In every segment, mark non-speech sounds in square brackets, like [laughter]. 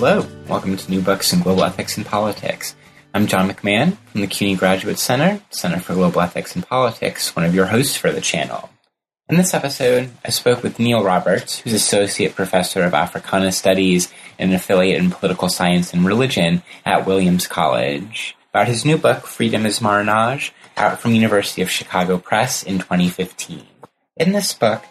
hello. Welcome to New Books in Global Ethics and Politics. I'm John McMahon from the CUNY Graduate Center, Center for Global Ethics and Politics, one of your hosts for the channel. In this episode, I spoke with Neil Roberts, who's Associate Professor of Africana Studies and an affiliate in Political Science and Religion at Williams College, about his new book, Freedom is Marronage, out from University of Chicago Press in 2015. In this book,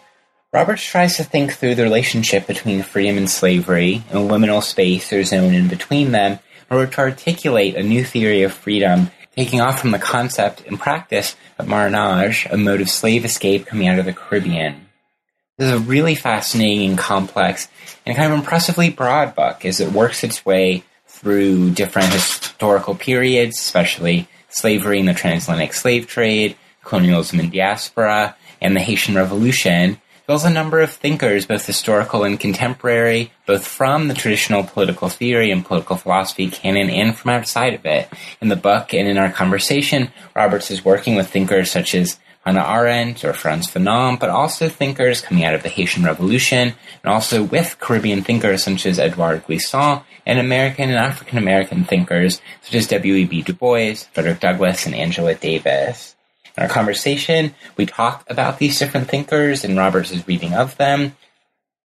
Roberts tries to think through the relationship between freedom and slavery, and liminal space or zone in between them, in order to articulate a new theory of freedom, taking off from the concept and practice of marronage, a mode of slave escape coming out of the Caribbean. This is a really fascinating, and complex, and kind of impressively broad book as it works its way through different historical periods, especially slavery and the transatlantic slave trade, colonialism and diaspora, and the Haitian Revolution, as a number of thinkers, both historical and contemporary, both from the traditional political theory and political philosophy canon and from outside of it. In the book and in our conversation, Roberts is working with thinkers such as Hannah Arendt or Frantz Fanon, but also thinkers coming out of the Haitian Revolution, and also with Caribbean thinkers such as Edouard Glissant, and American and African American thinkers such as W.E.B. Du Bois, Frederick Douglass, and Angela Davis. Our conversation, we talk about these different thinkers and Roberts' is reading of them.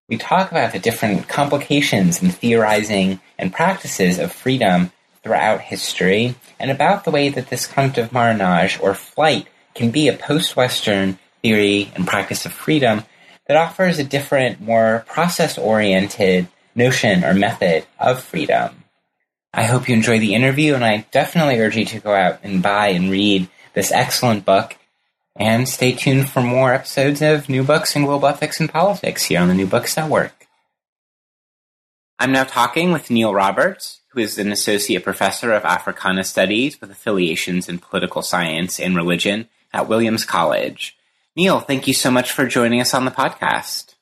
We talk about the different complications and theorizing and practices of freedom throughout history, and about the way that this kind of marronage or flight can be a post-Western theory and practice of freedom that offers a different, more process-oriented notion or method of freedom. I hope you enjoy the interview, and I definitely urge you to go out and buy and read this excellent book. And stay tuned for more episodes of New Books in Global Ethics and Politics here on the New Books Network. I'm now talking with Neil Roberts, who is an associate professor of Africana Studies with affiliations in political science and religion at Williams College. Neil, thank you so much for joining us on the podcast.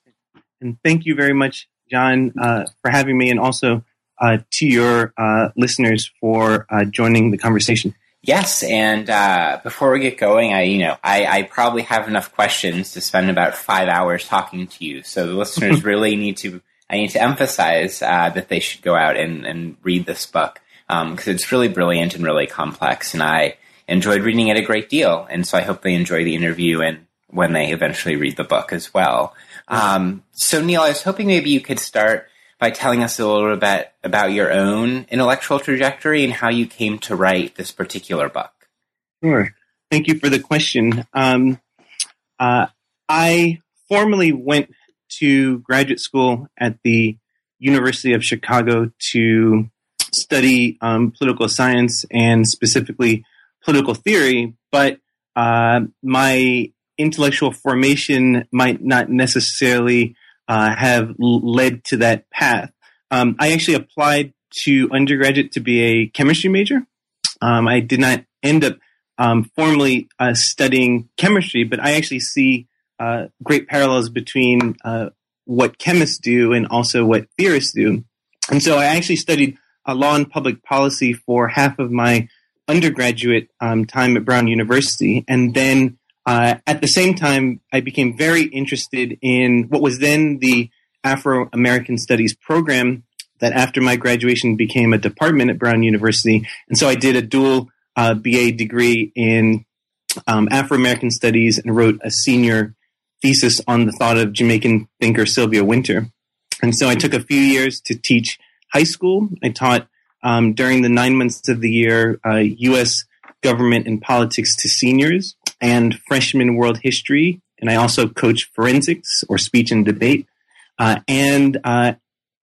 And thank you very much, John, uh, for having me, and also uh, to your uh, listeners for uh, joining the conversation. Yes, and uh, before we get going, I you know I, I, probably have enough questions to spend about five hours talking to you. So the listeners [laughs] really need to I need to emphasize uh, that they should go out and, and read this book because um, it's really brilliant and really complex, and I enjoyed reading it a great deal. And so I hope they enjoy the interview and when they eventually read the book as well. Um, so Neil, I was hoping maybe you could start by telling us a little bit about your own intellectual trajectory and how you came to write this particular book. Sure. Thank you for the question. Um, uh, I formally went to graduate school at the University of Chicago to study um, political science and specifically political theory, but uh, my intellectual formation might not necessarily uh, have led to that path. Um, I actually applied to undergraduate to be a chemistry major. Um, I did not end up um, formally uh, studying chemistry, but I actually see uh, great parallels between uh, what chemists do and also what theorists do. And so I actually studied uh, law and public policy for half of my undergraduate um, time at Brown University, and then uh, at the same time, I became very interested in what was then the Afro American Studies program that after my graduation became a department at Brown University. And so I did a dual uh, BA degree in um, Afro American Studies and wrote a senior thesis on the thought of Jamaican thinker Sylvia Wynter. And so I took a few years to teach high school. I taught um, during the nine months of the year uh, U.S. government and politics to seniors and freshman world history. And I also coach forensics or speech and debate. Uh, and uh,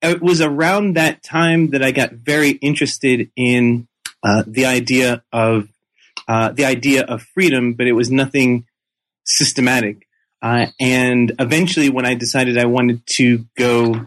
it was around that time that I got very interested in uh, the idea of uh, the idea of freedom, but it was nothing systematic. Uh, and eventually, when I decided I wanted to go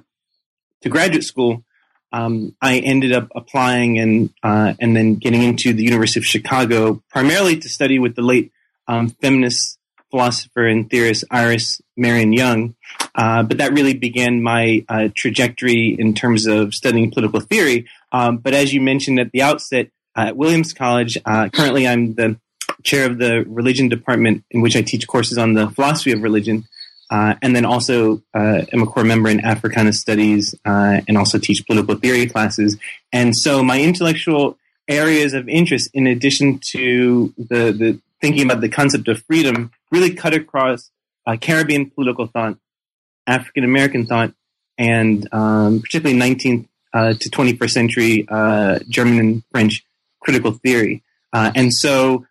to graduate school, um, I ended up applying and uh, and then getting into the University of Chicago, primarily to study with the late um, feminist philosopher and theorist Iris Marion Young. Uh, but that really began my uh, trajectory in terms of studying political theory. Um, but as you mentioned at the outset, uh, at Williams College, uh, currently I'm the chair of the religion department in which I teach courses on the philosophy of religion. uh, and then also uh, am a core member in Africana Studies and also teach political theory classes. And so my intellectual areas of interest, in addition to the, the thinking about the concept of freedom, really cut across uh, Caribbean political thought, African American thought, and um, particularly 19th uh, to 21st century uh, German and French critical theory. and so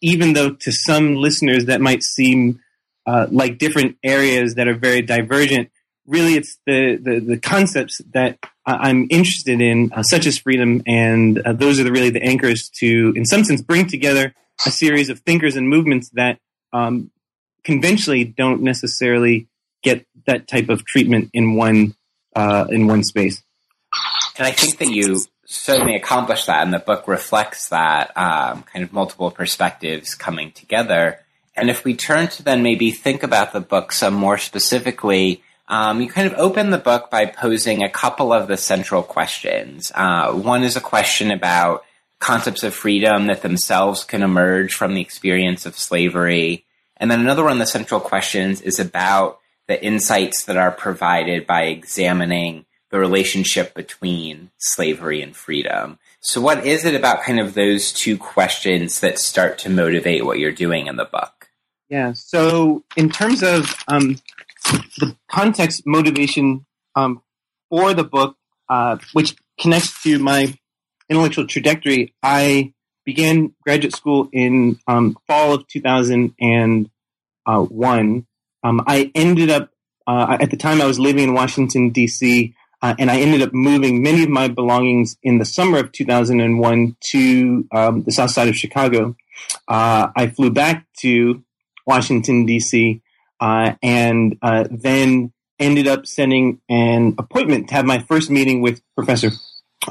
even though to some listeners that might seem uh, like different areas that are very divergent. Really, it's the, the, the concepts that I'm interested in, uh, such as freedom, and uh, those are the, really the anchors to, in some sense, bring together a series of thinkers and movements that um, conventionally don't necessarily get that type of treatment in one uh, in one space. And I think that you certainly accomplish that, and the book reflects that um, kind of multiple perspectives coming together. And if we turn to then maybe think about the book some more specifically, um, you kind of open the book by posing a couple of the central questions. Uh, one is a question about concepts of freedom that themselves can emerge from the experience of slavery. And then another one of the central questions is about the insights that are provided by examining the relationship between slavery and freedom. So, what is it about kind of those two questions that start to motivate what you're doing in the book? Yeah. So in terms of um, the context motivation um, for the book, uh, which connects to my intellectual trajectory, I began graduate school in um, fall of 2001. Um, I ended up, uh, at the time I was living in Washington, D.C., uh, and I ended up moving many of my belongings in the summer of 2001 to um, the south side of Chicago. Uh, I flew back to Washington, D.C., uh, and uh, then ended up sending an appointment to have my first meeting with Professor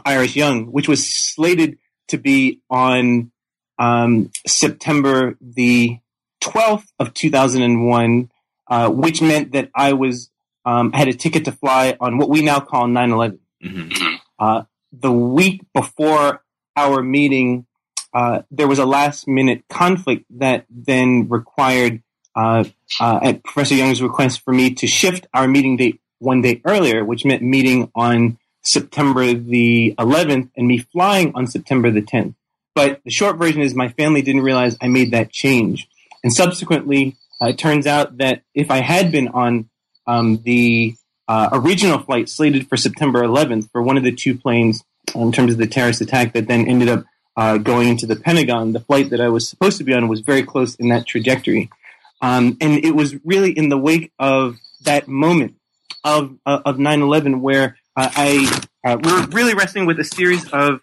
Iris Young, which was slated to be on um, September the 12th of 2001, uh, which meant that I was um, had a ticket to fly on what we now call 9/11. Mm-hmm. Uh, the week before our meeting, uh, there was a last minute conflict that then required, uh, uh, at Professor Young's request, for me to shift our meeting date one day earlier, which meant meeting on September the 11th and me flying on September the 10th. But the short version is my family didn't realize I made that change. And subsequently, uh, it turns out that if I had been on um, the uh, original flight slated for September 11th for one of the two planes in terms of the terrorist attack that then ended up uh, going into the Pentagon. The flight that I was supposed to be on was very close in that trajectory. Um, and it was really in the wake of that moment of, uh, of 9-11 where uh, I, uh, we were really wrestling with a series of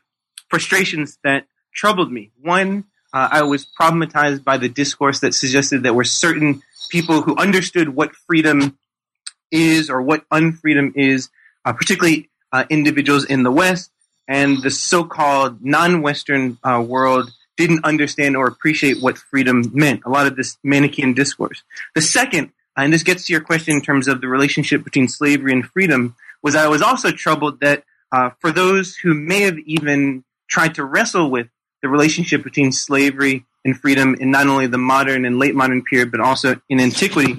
frustrations that troubled me. One, uh, I was problematized by the discourse that suggested that were certain people who understood what freedom is or what unfreedom is, uh, particularly individuals in the West, and the so-called non-Western uh, world didn't understand or appreciate what freedom meant. A lot of this Manichaean discourse. The second, and this gets to your question in terms of the relationship between slavery and freedom, was I was also troubled that uh, for those who may have even tried to wrestle with the relationship between slavery and freedom in not only the modern and late modern period, but also in antiquity,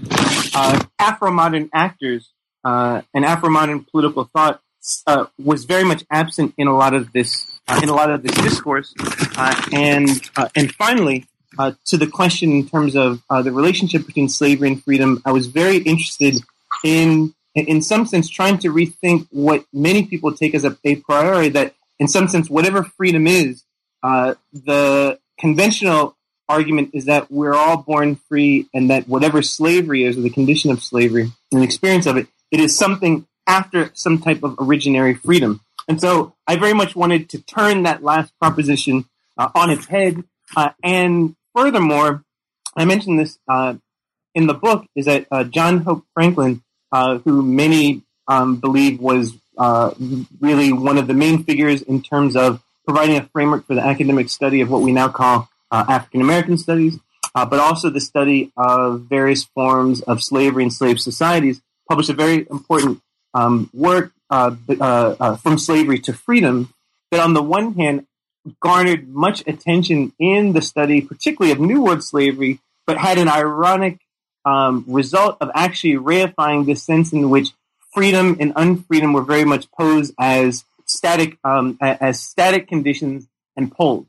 uh, Afro-modern actors uh, and Afro-modern political thought uh, was very much absent in a lot of this uh, in a lot of this discourse. Uh, and uh, and finally, uh, to the question in terms of uh, the relationship between slavery and freedom, I was very interested in in some sense trying to rethink what many people take as a, a priori that in some sense whatever freedom is the conventional argument is that we're all born free and that whatever slavery is or the condition of slavery and experience of it it is something after some type of originary freedom. And so I very much wanted to turn that last proposition uh, on its head. Uh, and furthermore, I mentioned this uh, in the book, is that uh, John Hope Franklin, uh, who many um, believe was uh, really one of the main figures in terms of providing a framework for the academic study of what we now call African American studies, but also the study of various forms of slavery and slave societies, published a very important um, work uh, uh, uh, from slavery to freedom that, on the one hand, garnered much attention in the study, particularly of New World slavery, but had an ironic um, result of actually reifying the sense in which freedom and unfreedom were very much posed as static um, as static conditions and poles.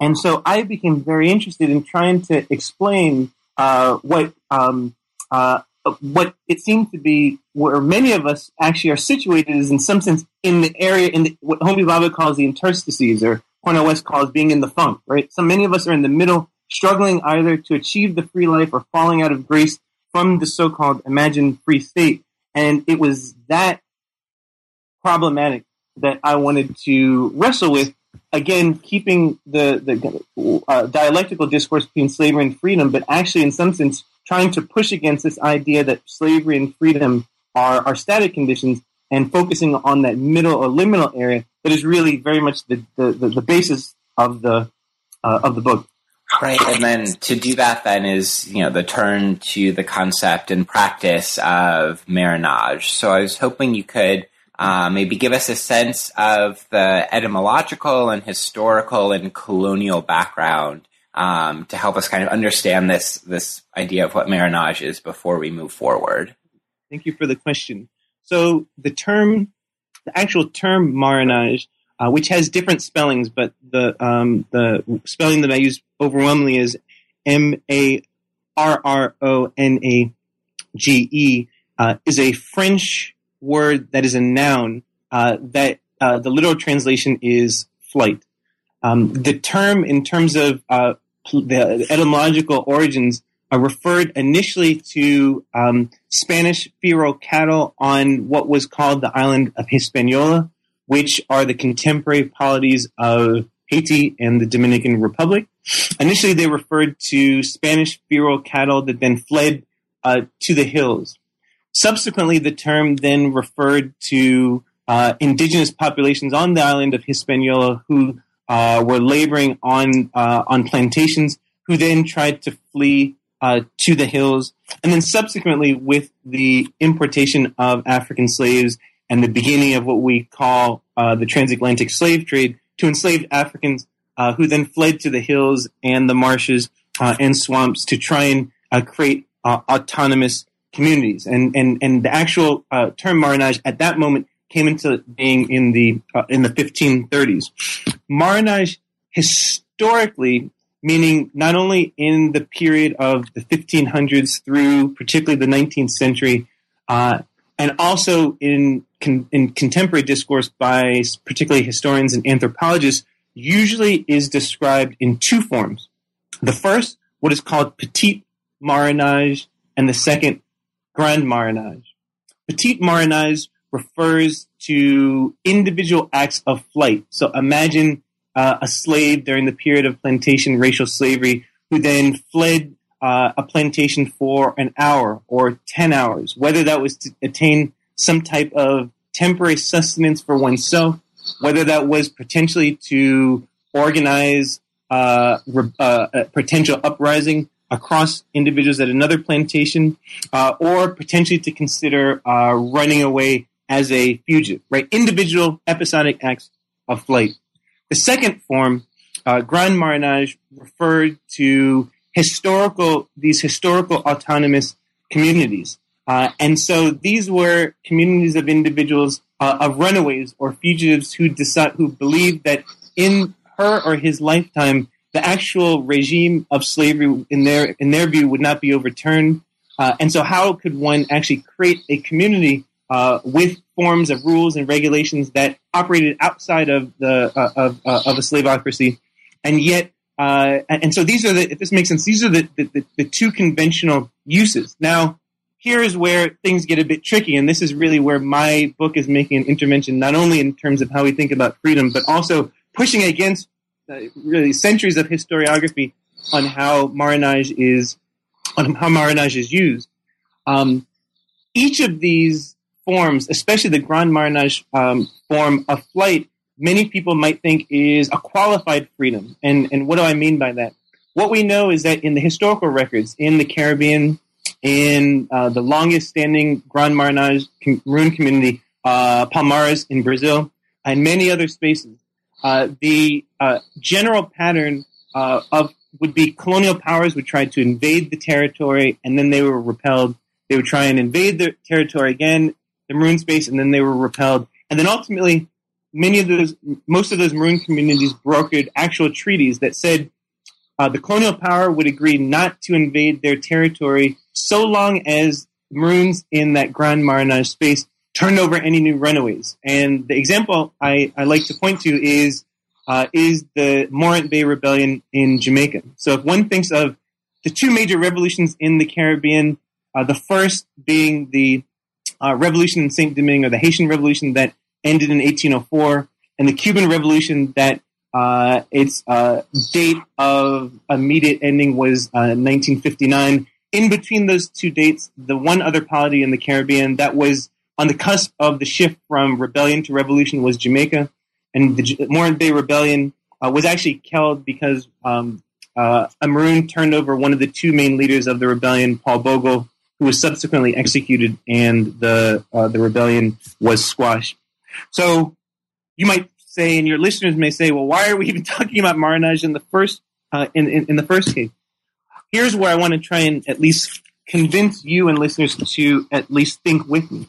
And so I became very interested in trying to explain uh, what um, uh, what it seemed to be where many of us actually are situated is in some sense in the area in the, what Homi Bhabha calls the interstices or Cornel West calls being in the funk, right? So many of us are in the middle, struggling either to achieve the free life or falling out of grace from the so-called imagined free state. And it was that problematic that I wanted to wrestle with. Again, keeping the the uh, dialectical discourse between slavery and freedom, but actually, in some sense, trying to push against this idea that slavery and freedom are, are static conditions and focusing on that middle or liminal area that is really very much the, the, the, the basis of the uh, of the book. Right, and then to do that, then is you know the turn to the concept and practice of marronage. So I was hoping you could uh, maybe give us a sense of the etymological and historical and colonial background um, to help us kind of understand this this idea of what marronage is before we move forward. Thank you for the question. So the term, the actual term Marronage, uh, which has different spellings, but the um, the spelling that I use overwhelmingly is M A R R O N A G E, uh, is a French word that is a noun uh, that uh, the literal translation is flight. Um, the term, in terms of uh, the etymological origins, are referred initially to um, Spanish feral cattle on what was called the island of Hispaniola, which are the contemporary polities of Haiti and the Dominican Republic. Initially, they referred to Spanish feral cattle that then fled uh, to the hills. Subsequently, the term then referred to uh, indigenous populations on the island of Hispaniola who uh, were laboring on uh, on plantations, who then tried to flee uh, to the hills, and then subsequently, with the importation of African slaves and the beginning of what we call uh, the transatlantic slave trade to enslaved Africans, uh, who then fled to the hills and the marshes and swamps to try and create autonomous communities. And and and the actual term marronage at that moment came into being in the uh, in the 1530s. Marronage historically, meaning not only in the period of the 1500s through particularly the 19th century, uh, and also in con- in contemporary discourse by particularly historians and anthropologists, usually is described in two forms. The first, what is called petit marronage, and the second, grand marronage. Petit marronage refers to individual acts of flight. So imagine uh, a slave during the period of plantation racial slavery who then fled uh, a plantation for an hour or 10 hours, whether that was to attain some type of temporary sustenance for oneself, whether that was potentially to organize uh, uh, a potential uprising across individuals at another plantation, uh, or potentially to consider uh, running away as a fugitive, right? Individual episodic acts of flight. The second form, uh, grand marronage, referred to historical, these historical autonomous communities. Uh, and so these were communities of individuals, uh, of runaways or fugitives who decide, who believed that in her or his lifetime, the actual regime of slavery, in their in their view, would not be overturned. Uh, and so, how could one actually create a community uh, with forms of rules and regulations that operated outside of the uh, of, uh, of a slaveocracy, and yet. Uh, and so these are the, if this makes sense, these are the, the, the two conventional uses. Now, here is where things get a bit tricky, and this is really where my book is making an intervention, not only in terms of how we think about freedom, but also pushing against uh, really centuries of historiography on how marronage is on how marronage is used. Um, each of these forms, especially the Grand Marronage um, form of flight, many people might think is a qualified freedom. And, and what do I mean by that? What we know is that in the historical records in the Caribbean, in uh, the longest standing Grand Marronage maroon community, uh, Palmares in Brazil, and many other spaces, uh, the uh, general pattern uh, of would be colonial powers would try to invade the territory, and then they were repelled. They would try and invade the territory again, the Maroon space, and then they were repelled. And then ultimately, many of those, most of those Maroon communities brokered actual treaties that said uh, the colonial power would agree not to invade their territory so long as Maroons in that Grand Marronage space turned over any new runaways. And the example I, I like to point to is uh, is the Morant Bay Rebellion in Jamaica. So if one thinks of the two major revolutions in the Caribbean, uh, the first being the uh, revolution in Saint Domingue, or the Haitian Revolution that ended in 1804, and the Cuban Revolution that uh, its uh, date of immediate ending was 1959. Uh, in between those two dates, the one other polity in the Caribbean that was on the cusp of the shift from rebellion to revolution was Jamaica and the Morant Bay Rebellion uh, was actually killed because um, uh, a Maroon turned over one of the two main leaders of the rebellion, Paul Bogle, who was subsequently executed, and the uh, the rebellion was squashed. So you might say, and your listeners may say, well, why are we [laughs] even talking about Marronage in the first uh, in, in, in the first case? Here's where I want to try and at least convince you and listeners to at least think with me.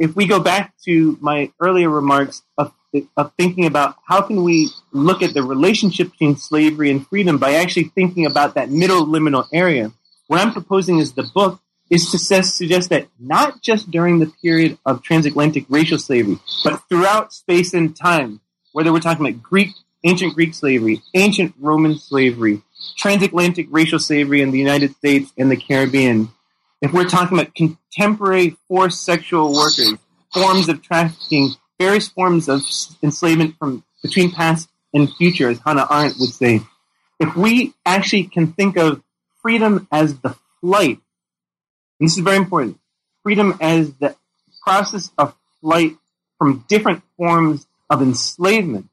If we go back to my earlier remarks of of thinking about how can we look at the relationship between slavery and freedom by actually thinking about that middle liminal area. What I'm proposing is the book is to suggest that not just during the period of transatlantic racial slavery, but throughout space and time, whether we're talking about Greek, ancient Greek slavery, ancient Roman slavery, transatlantic racial slavery in the United States and the Caribbean, if we're talking about contemporary forced sexual workers, forms of trafficking various forms of enslavement from between past and future, as Hannah Arendt would say, if we actually can think of freedom as the flight, and this is very important, freedom as the process of flight from different forms of enslavement,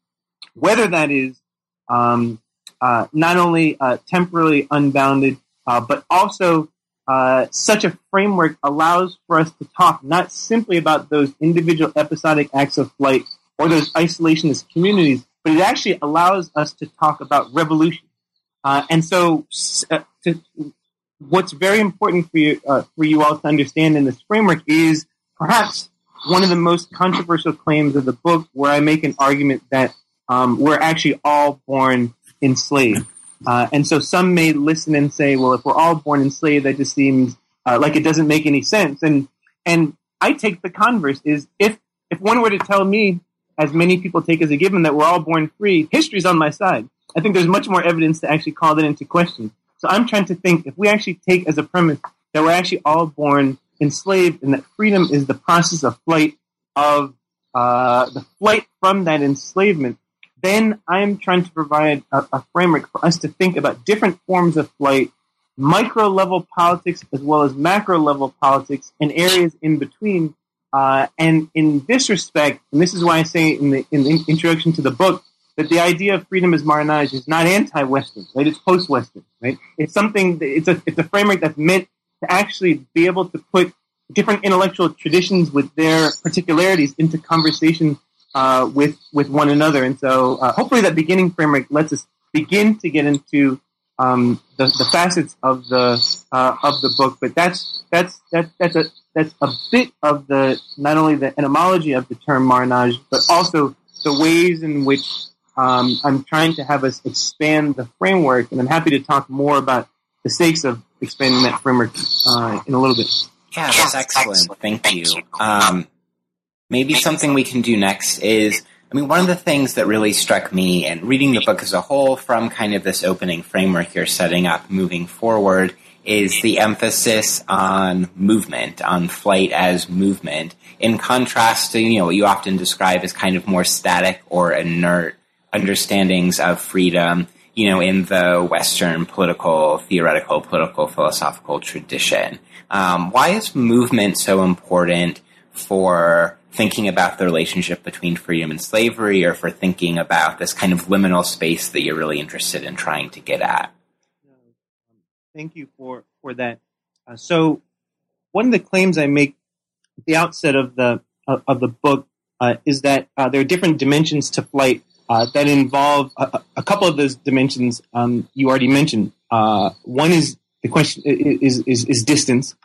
whether that is um, uh, not only uh, temporarily unbounded, uh, but also uh, such a framework allows for us to talk not simply about those individual episodic acts of flight or those isolationist communities, but it actually allows us to talk about revolution. Uh, and so, uh, to, what's very important for you uh, for you all to understand in this framework is perhaps one of the most controversial claims of the book, where I make an argument that um, we're actually all born enslaved. Uh, and so some may listen and say, well, if we're all born enslaved, that just seems uh, like it doesn't make any sense. And and I take the converse is if if one were to tell me, as many people take as a given, that we're all born free, history's on my side. I think there's much more evidence to actually call that into question. So I'm trying to think if we actually take as a premise that we're actually all born enslaved and that freedom is the process of flight of uh, the flight from that enslavement then I'm trying to provide a, a, framework for us to think about different forms of flight, micro level politics as well as macro level politics, and areas in between. Uh, and in this respect, and this is why I say in the, in the introduction to the book that the idea of freedom as Marronage is not anti-Western, right? It's post-Western, right? It's something. It's a it's a framework that's meant to actually be able to put different intellectual traditions with their particularities into conversation uh, with with one another. And so, uh, hopefully, that beginning framework lets us begin to get into um, the, the, facets of the uh, of the book. But that's that's that's that's a that's a bit of the not only the etymology of the term marronage, but also the ways in which um, I'm trying to have us expand the framework. And I'm happy to talk more about the stakes of expanding that framework uh, in a little bit. Yeah, that's excellent. Thank you. Um, maybe something we can do next is I mean, one of the things that really struck me and reading the book as a whole from kind of this opening framework you're setting up moving forward is the emphasis on movement, on flight as movement, in contrast to, you know, what you often describe as kind of more static or inert understandings of freedom, you know, in the Western political, theoretical, political, philosophical tradition. Um, why is movement so important for thinking about the relationship between freedom and slavery or for thinking about this kind of liminal space that you're really interested in trying to get at. Thank you for, for that. Uh, so, one of the claims I make at the outset of the of, the book uh, is that uh, there are different dimensions to flight uh, that involve a, a, couple of those dimensions um, you already mentioned. Uh, one is the question is, is, is distance.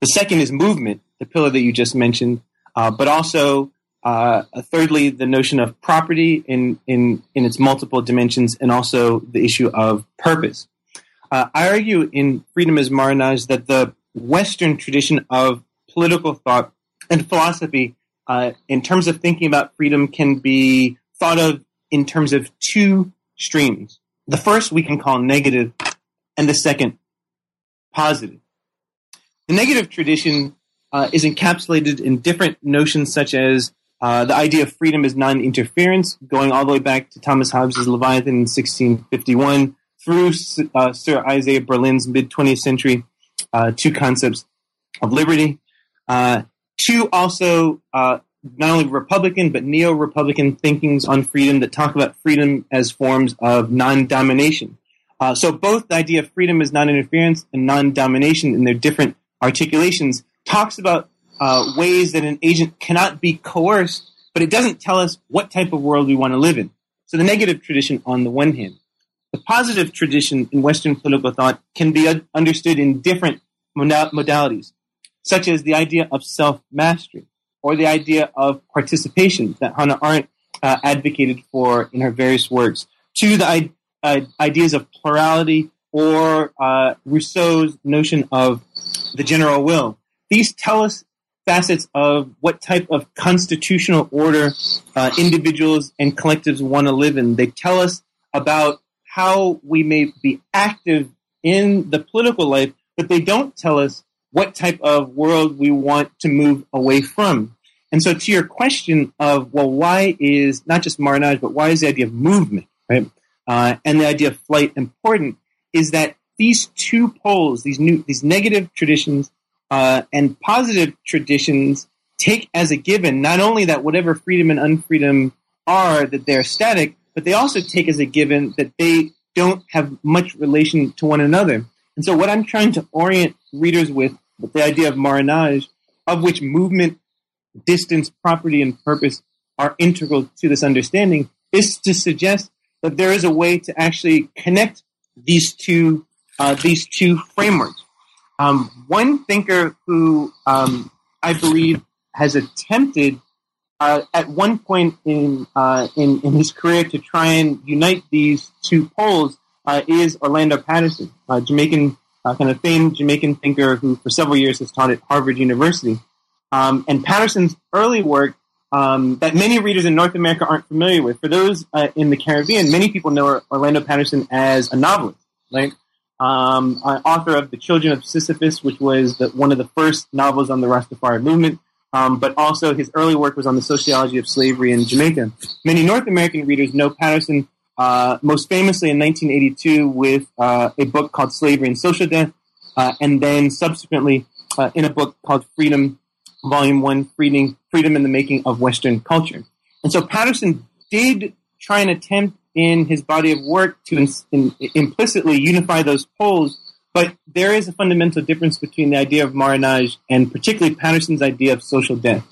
The second is movement, the pillar that you just mentioned, uh, but also uh, thirdly the notion of property in, in in its multiple dimensions, and also the issue of purpose. Uh, I argue in Freedom as Marronage that the Western tradition of political thought and philosophy, uh, in terms of thinking about freedom, can be thought of in terms of two streams. The first we can call negative, and the second positive. The negative tradition uh, is encapsulated in different notions such as uh, the idea of freedom is non interference, going all the way back to Thomas Hobbes' Leviathan in 1651 through uh, Sir Isaiah Berlin's mid 20th century, uh, two concepts of liberty. Uh, two also uh, not only Republican but neo Republican thinkings on freedom that talk about freedom as forms of non domination. Uh, so both the idea of freedom as non interference and non domination in their different articulations talks about uh, ways that an agent cannot be coerced, but it doesn't tell us what type of world we want to live in. So the negative tradition on the one hand. The positive tradition in Western political thought can be understood in different modalities, such as the idea of self mastery or the idea of participation that Hannah Arendt uh, advocated for in her various works, to the uh, ideas of plurality or uh, Rousseau's notion of the general will. These tell us facets of what type of constitutional order uh, individuals and collectives want to live in. They tell us about how we may be active in the political life, but they don't tell us what type of world we want to move away from. And so, to your question of, well, why is not just marronage, but why is the idea of movement, right? Uh, and the idea of flight important is that these two poles, these new, these negative traditions uh, and positive traditions, take as a given not only that whatever freedom and unfreedom are that they're static, but they also take as a given that they don't have much relation to one another. And so, what I'm trying to orient readers with, with the idea of marronage, of which movement distance, property, and purpose are integral to this understanding is to suggest that there is a way to actually connect these two uh, these two frameworks. Um, one thinker who um, I believe has attempted uh, at one point in, uh, in, in his career to try and unite these two poles uh, is Orlando Patterson, a Jamaican uh, kind of famed Jamaican thinker who for several years has taught at Harvard University. Um, and Patterson's early work um, that many readers in North America aren't familiar with. For those uh, in the Caribbean, many people know Orlando Patterson as a novelist, right? Um, author of The Children of Sisyphus, which was the, one of the first novels on the Rastafari movement, um, but also his early work was on the sociology of slavery in Jamaica. Many North American readers know Patterson uh, most famously in 1982 with uh, a book called Slavery and Social Death, uh, and then subsequently uh, in a book called Freedom Volume 1, Freedom, Freedom in the Making of Western Culture. And so Patterson did try and attempt in his body of work to in, in, implicitly unify those poles, but there is a fundamental difference between the idea of marronage and particularly Patterson's idea of social death.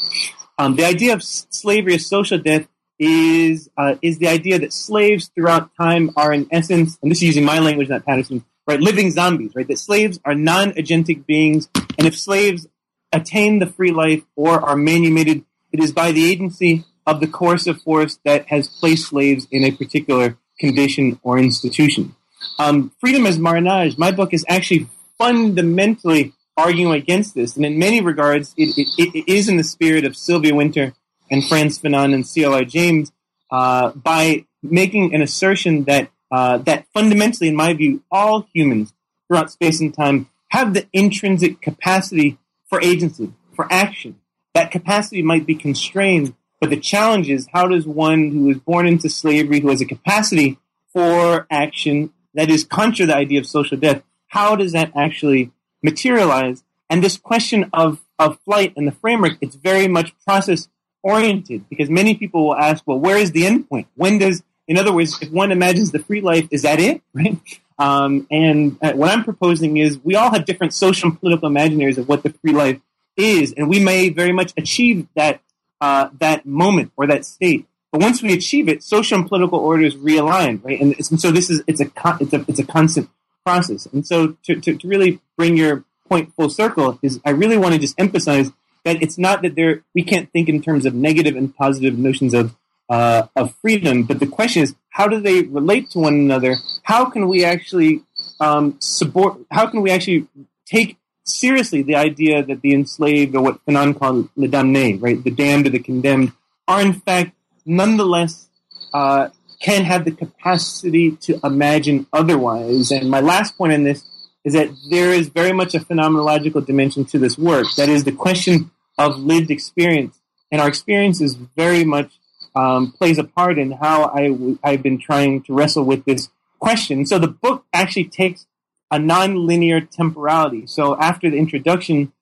Um, the idea of slavery as social death is uh, is the idea that slaves throughout time are in essence, and this is using my language, not Patterson, right? Living zombies, right? That slaves are non-agentic beings, and if slaves attain the free life or are manumitted, it is by the agency of the coercive force that has placed slaves in a particular condition or institution. Um, Freedom as Marronage, my book is actually fundamentally arguing against this, and in many regards, it, it, it is in the spirit of Sylvia Wynter and Frantz Fanon and C.L.R. James uh, by making an assertion that uh, that fundamentally, in my view, all humans throughout space and time have the intrinsic capacity for agency, for action. That capacity might be constrained, but the challenge is how does one who is born into slavery, who has a capacity for action that is contra the idea of social death, how does that actually materialize? And this question of, of flight and the framework, it's very much process oriented because many people will ask, well, where is the end point? When does, in other words, if one imagines the free life, is that it? [laughs] Right? Um, and uh, what I'm proposing is we all have different social and political imaginaries of what the free life is, and we may very much achieve that uh, that moment or that state. But once we achieve it, social and political orders realign, right? And, and so this is it's a it's a it's a constant process. And so to, to, to really bring your point full circle is I really want to just emphasize that it's not that there we can't think in terms of negative and positive notions of uh, of freedom, but the question is how do they relate to one another? How can we actually um, support? How can we actually take seriously the idea that the enslaved, or what Fanon called le damné, right, the damned or the condemned, are in fact nonetheless uh, can have the capacity to imagine otherwise. And my last point on this is that there is very much a phenomenological dimension to this work. That is the question of lived experience. And our experience is very much um, plays a part in how I w- I've been trying to wrestle with this question. So the book actually takes a non-linear temporality. So after the introduction,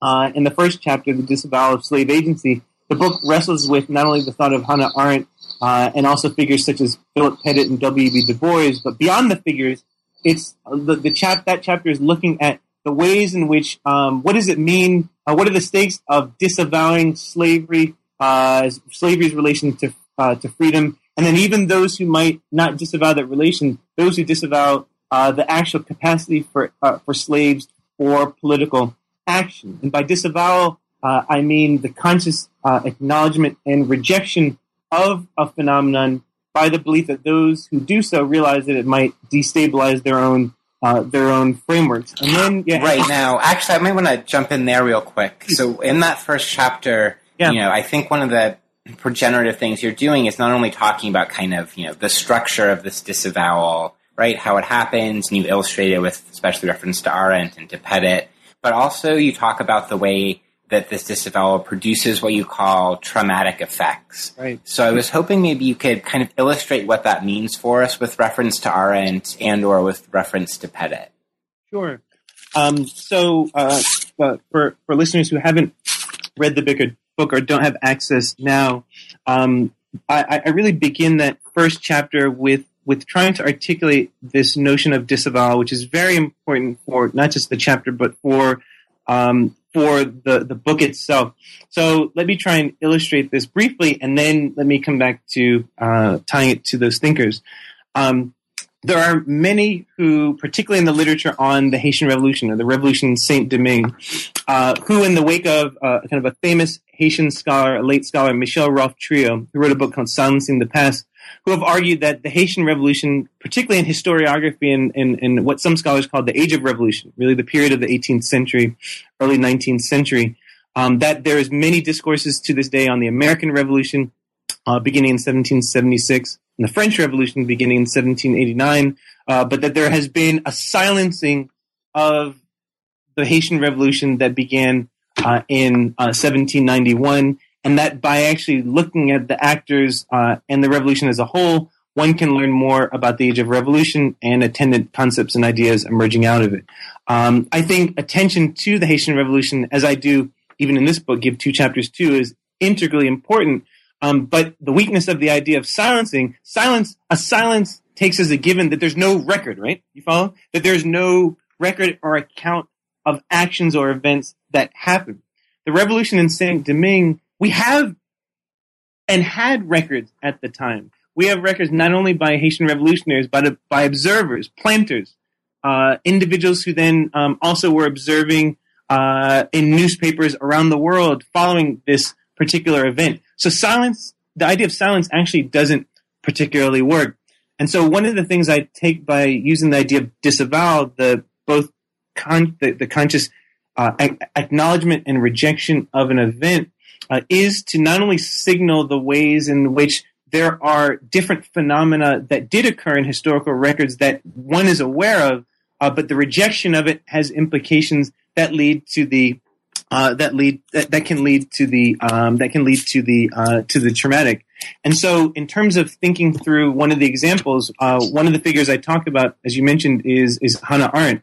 uh, in the first chapter, the disavowal of slave agency, the book wrestles with not only the thought of Hannah Arendt uh, and also figures such as Philip Pettit and W.E.B. Du Bois, but beyond the figures, it's uh, the, the chap that chapter is looking at the ways in which um, what does it mean? Uh, what are the stakes of disavowing slavery, uh, slavery's relation to uh, to freedom, and then even those who might not disavow that relation, those who disavow uh, the actual capacity for for slaves for political action, and by disavowal uh, I mean the conscious uh, acknowledgement and rejection of a phenomenon by the belief that those who do so realize that it might destabilize their own uh, their own frameworks. And then, yeah. right now, actually, I might want to jump in there real quick. So, in that first chapter, yeah. you know, I think one of the progenerative things you're doing is not only talking about kind of you know the structure of this disavowal, right, how it happens, and you illustrate it with especially reference to Arendt and to Pettit, but also you talk about the way that this disavowal produces what you call traumatic effects. Right. So I was hoping maybe you could kind of illustrate what that means for us with reference to Arendt and or with reference to Pettit. Sure. Um, so uh, for for listeners who haven't read the book or, book or don't have access now, um, I, I, really begin that first chapter with with trying to articulate this notion of disavowal, which is very important for not just the chapter but for um, for the, the book itself. So let me try and illustrate this briefly, and then let me come back to uh, tying it to those thinkers. Um, there are many who, particularly in the literature on the Haitian Revolution or the Revolution in Saint Domingue, uh, who, in the wake of uh, kind of a famous Haitian scholar, a late scholar, Michel Rolph Trouillot, who wrote a book called Silencing the Past, who have argued that the Haitian Revolution, particularly in historiography and, and what some scholars call the Age of Revolution, really the period of the 18th century, early 19th century, um, that there is many discourses to this day on the American Revolution, uh, beginning in 1776, and the French Revolution beginning in 1789, uh, but that there has been a silencing of the Haitian Revolution that began uh, in 1791 uh, and that by actually looking at the actors uh, and the revolution as a whole, one can learn more about the age of revolution and attendant concepts and ideas emerging out of it. Um, I think attention to the Haitian Revolution, as I do even in this book, give two chapters to, is integrally important. Um, but the weakness of the idea of silencing, silence, a silence takes as a given that there's no record, right? You follow? That there's no record or account of actions or events that happen. The revolution in Saint Domingue we have and had records at the time. We have records not only by Haitian revolutionaries, but by observers, planters, uh, individuals who then um, also were observing uh, in newspapers around the world following this particular event. So silence, the idea of silence actually doesn't particularly work. And so one of the things I take by using the idea of disavowal, the both con- the, the conscious uh, acknowledgement and rejection of an event uh, is to not only signal the ways in which there are different phenomena that did occur in historical records that one is aware of, uh, but the rejection of it has implications that lead to the uh, that lead that, that, can lead to the um, that can lead to the uh, to the traumatic. And so, in terms of thinking through one of the examples, uh, one of the figures I talk about, as you mentioned, is is Hannah Arendt,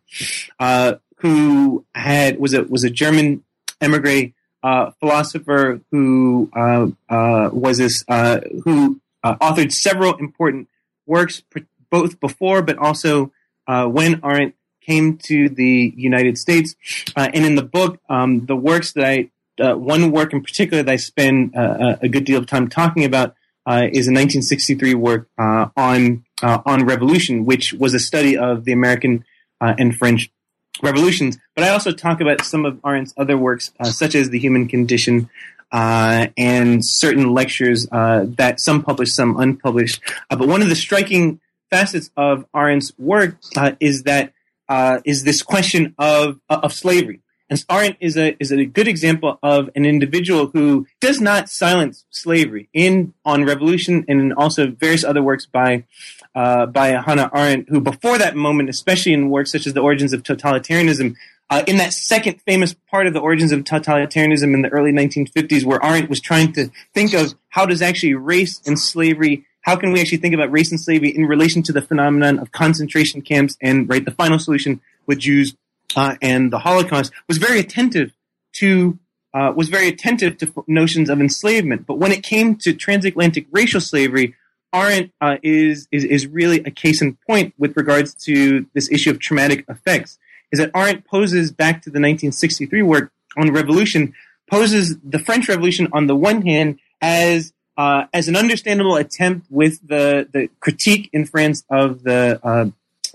uh, who had was a was a German emigre uh, philosopher who uh, was this who authored several important works, both before but also when Arendt came to the United States. and in the book, um, the works that I one work in particular that I spend a good deal of time talking about uh, is a 1963 work uh, on uh, on revolution, which was a study of the American uh, and French revolutions. But I also talk about some of Arendt's other works, uh, such as The Human Condition. and certain lectures that some published, some unpublished. but one of the striking facets of Arendt's work is that is this question of of slavery. And Arendt is a is a good example of an individual who does not silence slavery in on Revolution and also various other works by uh, by Hannah Arendt, who before that moment, especially in works such as The Origins of Totalitarianism, uh, in that second famous part of the origins of totalitarianism in the early 1950s, where Arendt was trying to think of how does actually race and slavery, how can we actually think about race and slavery in relation to the phenomenon of concentration camps and right the final solution with Jews uh, and the Holocaust was very attentive to uh, was very attentive to notions of enslavement. But when it came to transatlantic racial slavery, Arendt uh, is, is is really a case in point with regards to this issue of traumatic effects. Is that Arendt poses back to the 1963 work on revolution, poses the French Revolution on the one hand as uh, as an understandable attempt with the the critique in France of the uh,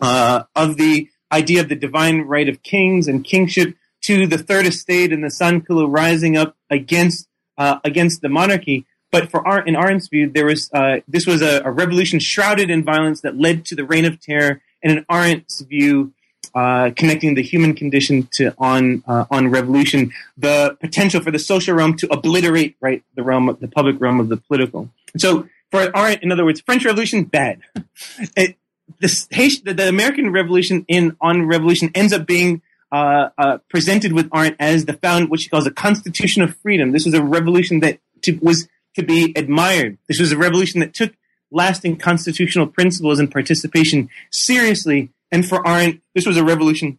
uh, of the idea of the divine right of kings and kingship to the third estate and the Sansculotte rising up against uh, against the monarchy. But for our, in Arendt's view, there was uh, this was a, a, revolution shrouded in violence that led to the reign of terror. And in Arendt's view, uh, connecting the human condition to on uh, on revolution, the potential for the social realm to obliterate right the realm, of, the public realm of the political. so for Arendt, in other words, French Revolution bad. [laughs] it, this the, the, American Revolution in on Revolution ends up being uh, uh, presented with Arendt as the found what she calls a constitution of freedom. This was a revolution that to, was to be admired. This was a revolution that took lasting constitutional principles and participation seriously. And for Arendt, this was a revolution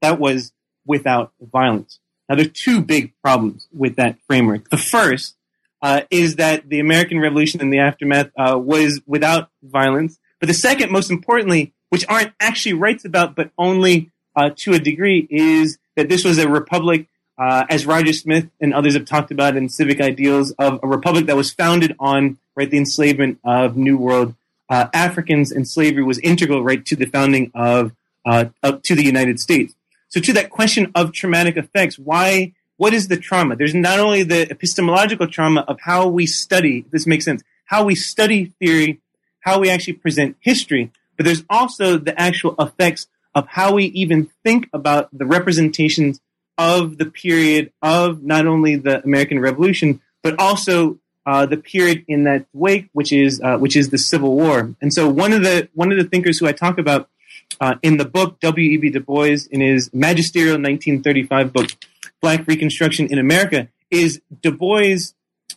that was without violence. Now, there are two big problems with that framework. The first uh, is that the American Revolution and the aftermath uh, was without violence. But the second, most importantly, which Arendt actually writes about, but only uh, to a degree, is that this was a republic, uh, as Roger Smith and others have talked about in Civic Ideals, of a republic that was founded on right the enslavement of New World uh, Africans, and slavery was integral right to the founding of, uh, to the United States. So, to that question of traumatic effects, why? What is the trauma? There's not only the epistemological trauma of how we study. This makes sense. How we study theory how we actually present history, but there's also the actual effects of how we even think about the representations of the period of not only the American Revolution, but also uh, the period in that wake, which is uh, which is the Civil War. And so one of the one of the thinkers who I talk about uh, in the book W. E. B. Du Bois in his magisterial 1935 book Black Reconstruction in America is Du Bois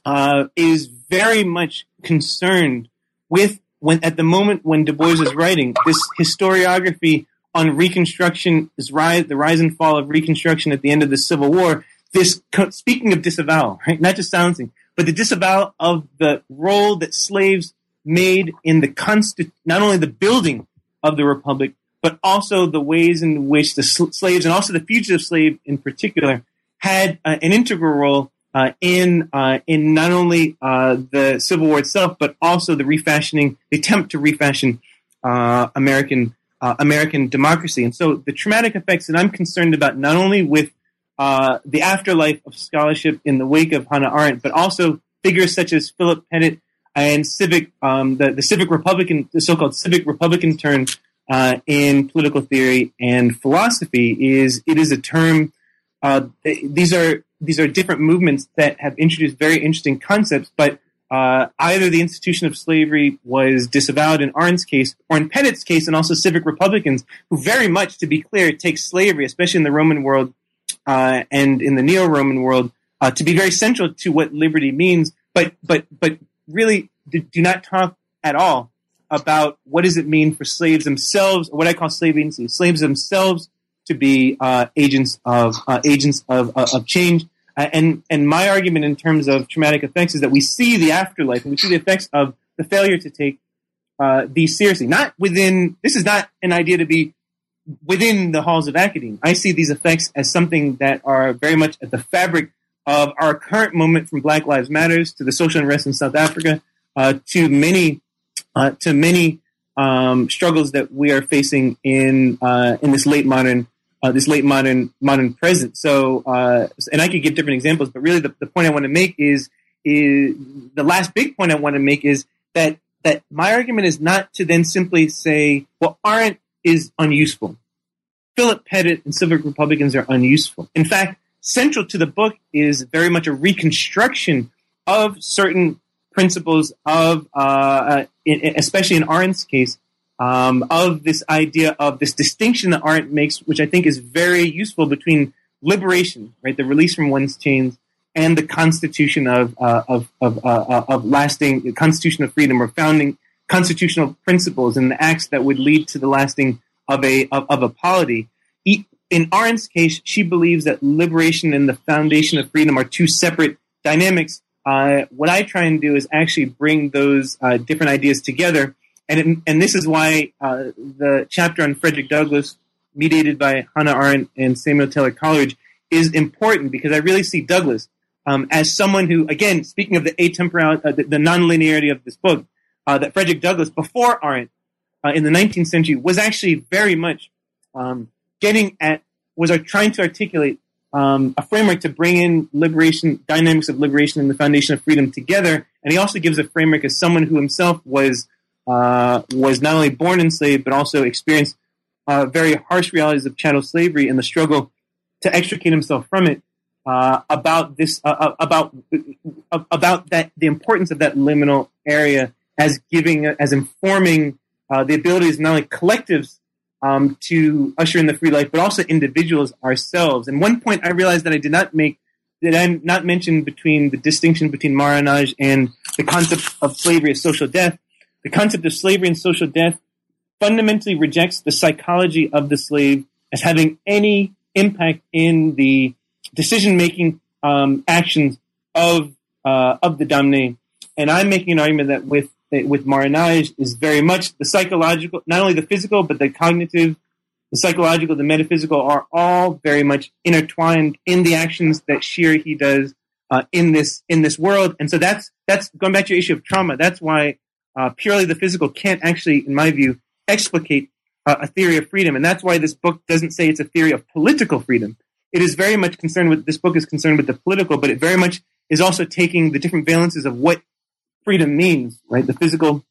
uh, is very much concerned with when at the moment when Du Bois is writing this historiography on Reconstruction, is rise, the rise and fall of Reconstruction at the end of the Civil War. This speaking of disavowal, right? Not just silencing, but the disavowal of the role that slaves made in the constant, not only the building of the republic, but also the ways in which the sl- slaves and also the fugitive slave in particular had uh, an integral role uh, in uh, in not only uh, the Civil War itself, but also the refashioning, the attempt to refashion uh, American uh, American democracy. And so, the traumatic effects that I'm concerned about, not only with uh, the afterlife of scholarship in the wake of Hannah Arendt, but also figures such as Philip Pettit and civic, um, the, the civic Republican, the so-called civic Republican turn in political theory and philosophy, is it is a term. these are these are different movements that have introduced very interesting concepts, but uh, either the institution of slavery was disavowed in Arendt's case, or in Pettit's case, and also civic Republicans, who very much, to be clear, take slavery, especially in the Roman world uh, and in the neo-Roman world, uh, to be very central to what liberty means, but but but really do, not talk at all about what does it mean for slaves themselves, or what I call slave agency, slaves themselves to be uh, agents of uh, agents of, uh, of change. Uh, and and my argument in terms of traumatic effects is that we see the afterlife and we see the effects of the failure to take uh, these seriously. Not within this is not an idea to be within the halls of academia. I see these effects as something that are very much at the fabric of our current moment from Black Lives Matters to the social unrest in South Africa uh, to many uh, to many um, struggles that we are facing in uh, in this late modern uh, this late modern modern present. So, uh, and I could give different examples, but really the, the point I want to make is is the last big point I want to make is that that my argument is not to then simply say, well, Arendt is unuseful. Philip Pettit and civic Republicans are unuseful. In fact, central to the book is very much a reconstruction of certain principles of, uh, uh especially in Arendt's case, um, of this idea of this distinction that Arendt makes, which I think is very useful between liberation, right, the release from one's chains, and the constitution of uh, of of, uh, of lasting constitution of freedom or founding constitutional principles and the acts that would lead to the lasting of a of, of a polity. In Arendt's case, she believes that liberation and the foundation of freedom are two separate dynamics. Uh, what I try and do is actually bring those uh, different ideas together, and it, and this is why uh, the chapter on Frederick Douglass, mediated by Hannah Arendt and Samuel Taylor Coleridge, is important because I really see Douglass um, as someone who, again, speaking of the atemporal, uh, the, the nonlinearity of this book, uh, that Frederick Douglass, before Arendt, uh, in the 19th century, was actually very much um, getting at, was trying to articulate um, a framework to bring in liberation, dynamics of liberation and the foundation of freedom together. And he also gives a framework as someone who himself was uh, was not only born enslaved but also experienced uh, very harsh realities of chattel slavery and the struggle to extricate himself from it uh, about this uh, uh about uh, about that the importance of that liminal area as giving as informing uh, the abilities not only collectives um, to usher in the free life, but also individuals ourselves. And one point I realized that I did not make that I'm not mention between the distinction between marronage and the concept of slavery as social death. The concept of slavery and social death fundamentally rejects the psychology of the slave as having any impact in the decision making um, actions of uh, of the damné. And I'm making an argument that with with marronage is very much the psychological, not only the physical, but the cognitive, the psychological, the metaphysical are all very much intertwined in the actions that she or he does uh, in this in this world. And so that's that's going back to your issue of trauma. That's why uh, purely the physical can't actually, in my view, explicate uh, a theory of freedom. And that's why this book doesn't say it's a theory of political freedom it is very much concerned with this book is concerned with the political, but it very much is also taking the different valences of what freedom means, right? The physical,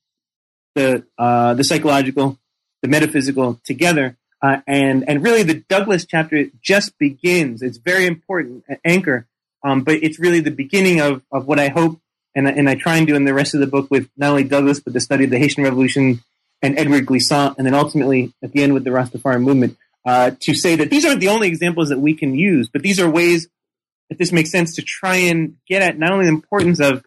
the uh, the psychological, the metaphysical together, uh, and and really the Douglass chapter just begins. It's very important anchor, um, but it's really the beginning of of what I hope and and I try and do in the rest of the book with not only Douglass but the study of the Haitian Revolution and Édouard Glissant, and then ultimately at the end with the Rastafari movement uh, to say that these aren't the only examples that we can use, but these are ways, if this makes sense, to try and get at not only the importance of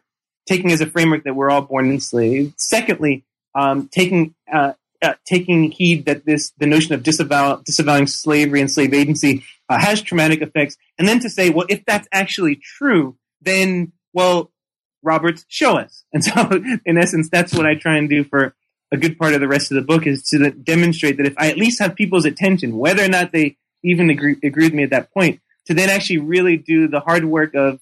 taking as a framework that we're all born enslaved. Secondly, um, taking uh, uh, taking heed that this the notion of disavow, disavowing slavery and slave agency uh, has traumatic effects, and then to say, well, if that's actually true, then well, Roberts, show us. [laughs] And so, in essence, that's what I try and do for a good part of the rest of the book is to demonstrate that if I at least have people's attention, whether or not they even agree, agree with me at that point, to then actually really do the hard work of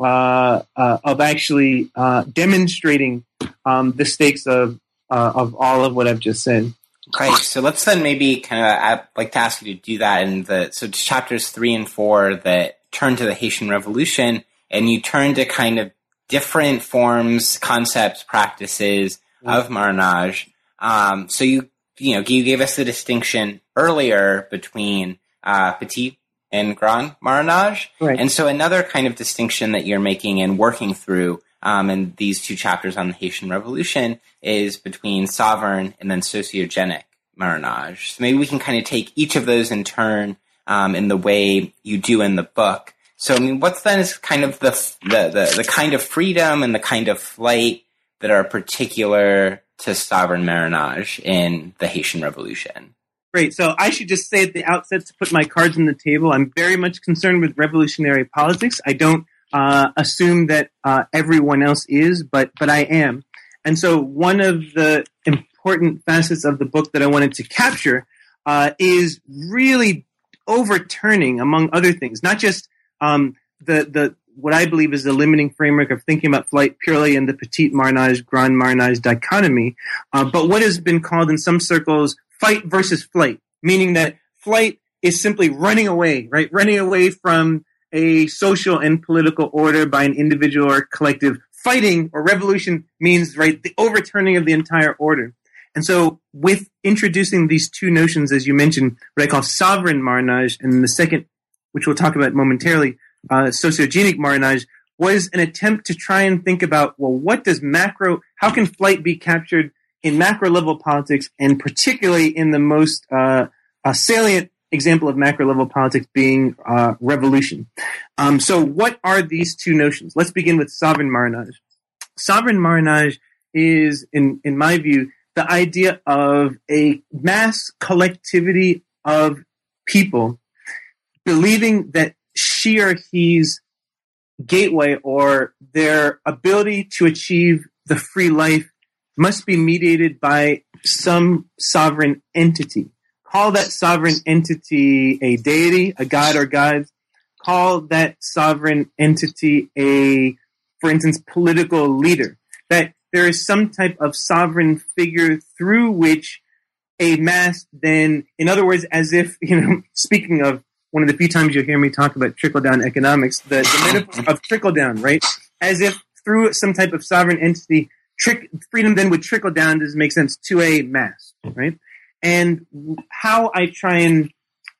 uh, uh, of actually uh, demonstrating um, the stakes of uh, of all of what I've just said. Great. So let's then maybe kind of I'd like to ask you to do that in the so chapters three and four that turn to the Haitian Revolution, and you turn to kind of different forms, concepts, practices of marronage. Um, so you you know you gave us the distinction earlier between uh, petit and grand Marronage. right. and so another kind of distinction that you're making and working through um, in these two chapters on the Haitian Revolution is between sovereign and then sociogenic marronage. So maybe we can kind of take each of those in turn um, in the way you do in the book. So I mean, what's then is kind of the, the the the kind of freedom and the kind of flight that are particular to sovereign marronage in the Haitian Revolution. Great. So I should just say at the outset to put my cards on the table, I'm very much concerned with revolutionary politics. I don't uh, assume that uh, everyone else is, but but I am. And so one of the important facets of the book that I wanted to capture uh, is really overturning, among other things, not just um, the the what I believe is the limiting framework of thinking about flight purely in the petit marronage, grand marronage dichotomy, uh, but what has been called in some circles fight versus flight, meaning that flight is simply running away, right? Running away from a social and political order by an individual or collective. Fighting or revolution means, right, the overturning of the entire order. And so, with introducing these two notions, as you mentioned, what I call sovereign marronage, and the second, which we'll talk about momentarily, uh, sociogenic marronage, was an attempt to try and think about, well, what does macro, how can flight be captured in macro level politics, and particularly in the most uh, salient example of macro level politics being uh, revolution. Um, so, what are these two notions? Let's begin with sovereign marronage. Sovereign marronage is, in in my view, the idea of a mass collectivity of people believing that she or he's gateway or their ability to achieve the free life must be mediated by some sovereign entity. Call that sovereign entity a deity, a god or gods. Call that sovereign entity a, for instance, political leader. That there is some type of sovereign figure through which a mass then, in other words, as if, [laughs] you know, speaking of one of the few times you'll hear me talk about trickle down economics, the, the metaphor of trickle down, right? As if through some type of sovereign entity, trick, freedom then would trickle down, does make sense, to a mass, right? And how I try and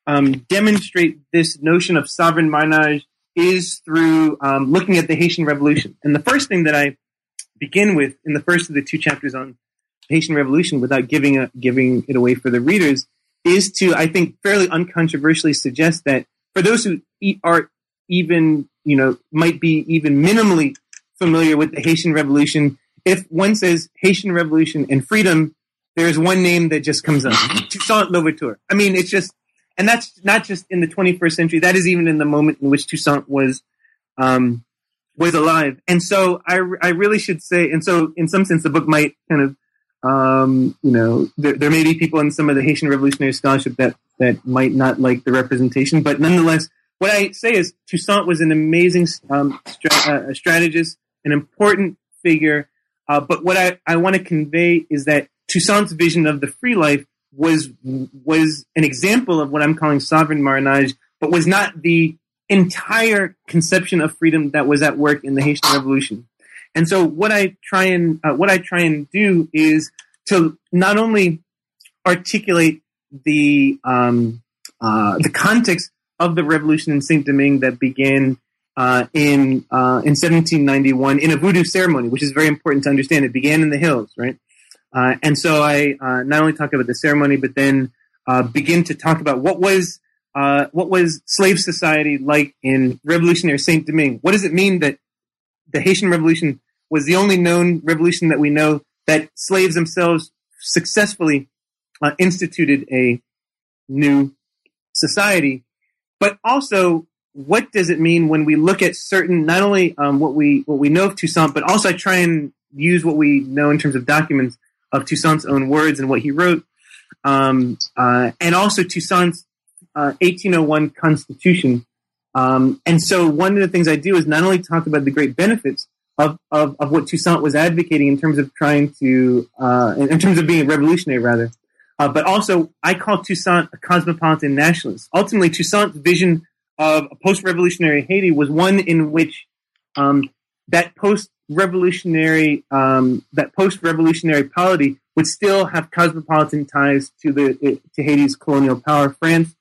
um, demonstrate this notion of sovereign marronage is through um, looking at the Haitian Revolution. And the first thing that I begin with in the first of the two chapters on Haitian Revolution, without giving a, giving it away for the readers, is to I think fairly uncontroversially suggest that for those who are even you know might be even minimally familiar with the Haitian Revolution, if one says Haitian Revolution and freedom, there's one name that just comes up: [laughs] Toussaint Louverture. I mean, it's just, and that's not just in the 21st century. That is even in the moment in which Toussaint was um, was alive. And so I, I really should say, and so in some sense, the book might kind of, um, you know, there, there may be people in some of the Haitian revolutionary scholarship that that might not like the representation, but nonetheless, what I say is Toussaint was an amazing um, stra- uh, strategist, an important figure. Uh, but what I, I want to convey is that Toussaint's vision of the free life was was an example of what I'm calling sovereign marronage, but was not the entire conception of freedom that was at work in the Haitian Revolution. And so, what I try and uh, what I try and do is to not only articulate the um, uh, the context of the revolution in Saint Domingue that began uh, in uh, in 1791 in a voodoo ceremony, which is very important to understand. It began in the hills, right? Uh, and so I uh, not only talk about the ceremony, but then uh, begin to talk about what was what was slave society like in revolutionary Saint Domingue. What does it mean that the Haitian Revolution was the only known revolution that we know that slaves themselves successfully instituted a new society, but also what does it mean when we look at certain not only um, what we what we know of Toussaint, but also I try and use what we know in terms of documents of Toussaint's own words and what he wrote, um, uh, and also Toussaint's uh, 1801 Constitution. Um, and so one of the things I do is not only talk about the great benefits of, of, of what Toussaint was advocating in terms of trying to, uh, in, terms of being a revolutionary rather, uh, but also I call Toussaint a cosmopolitan nationalist. Ultimately, Toussaint's vision of post-revolutionary Haiti was one in which um, that post-revolutionary um, that post-revolutionary polity would still have cosmopolitan ties to the to Haiti's colonial power, France.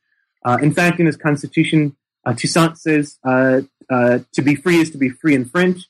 Uh, in fact, in his constitution, uh, Toussaint says uh, uh, to be free is to be free in French,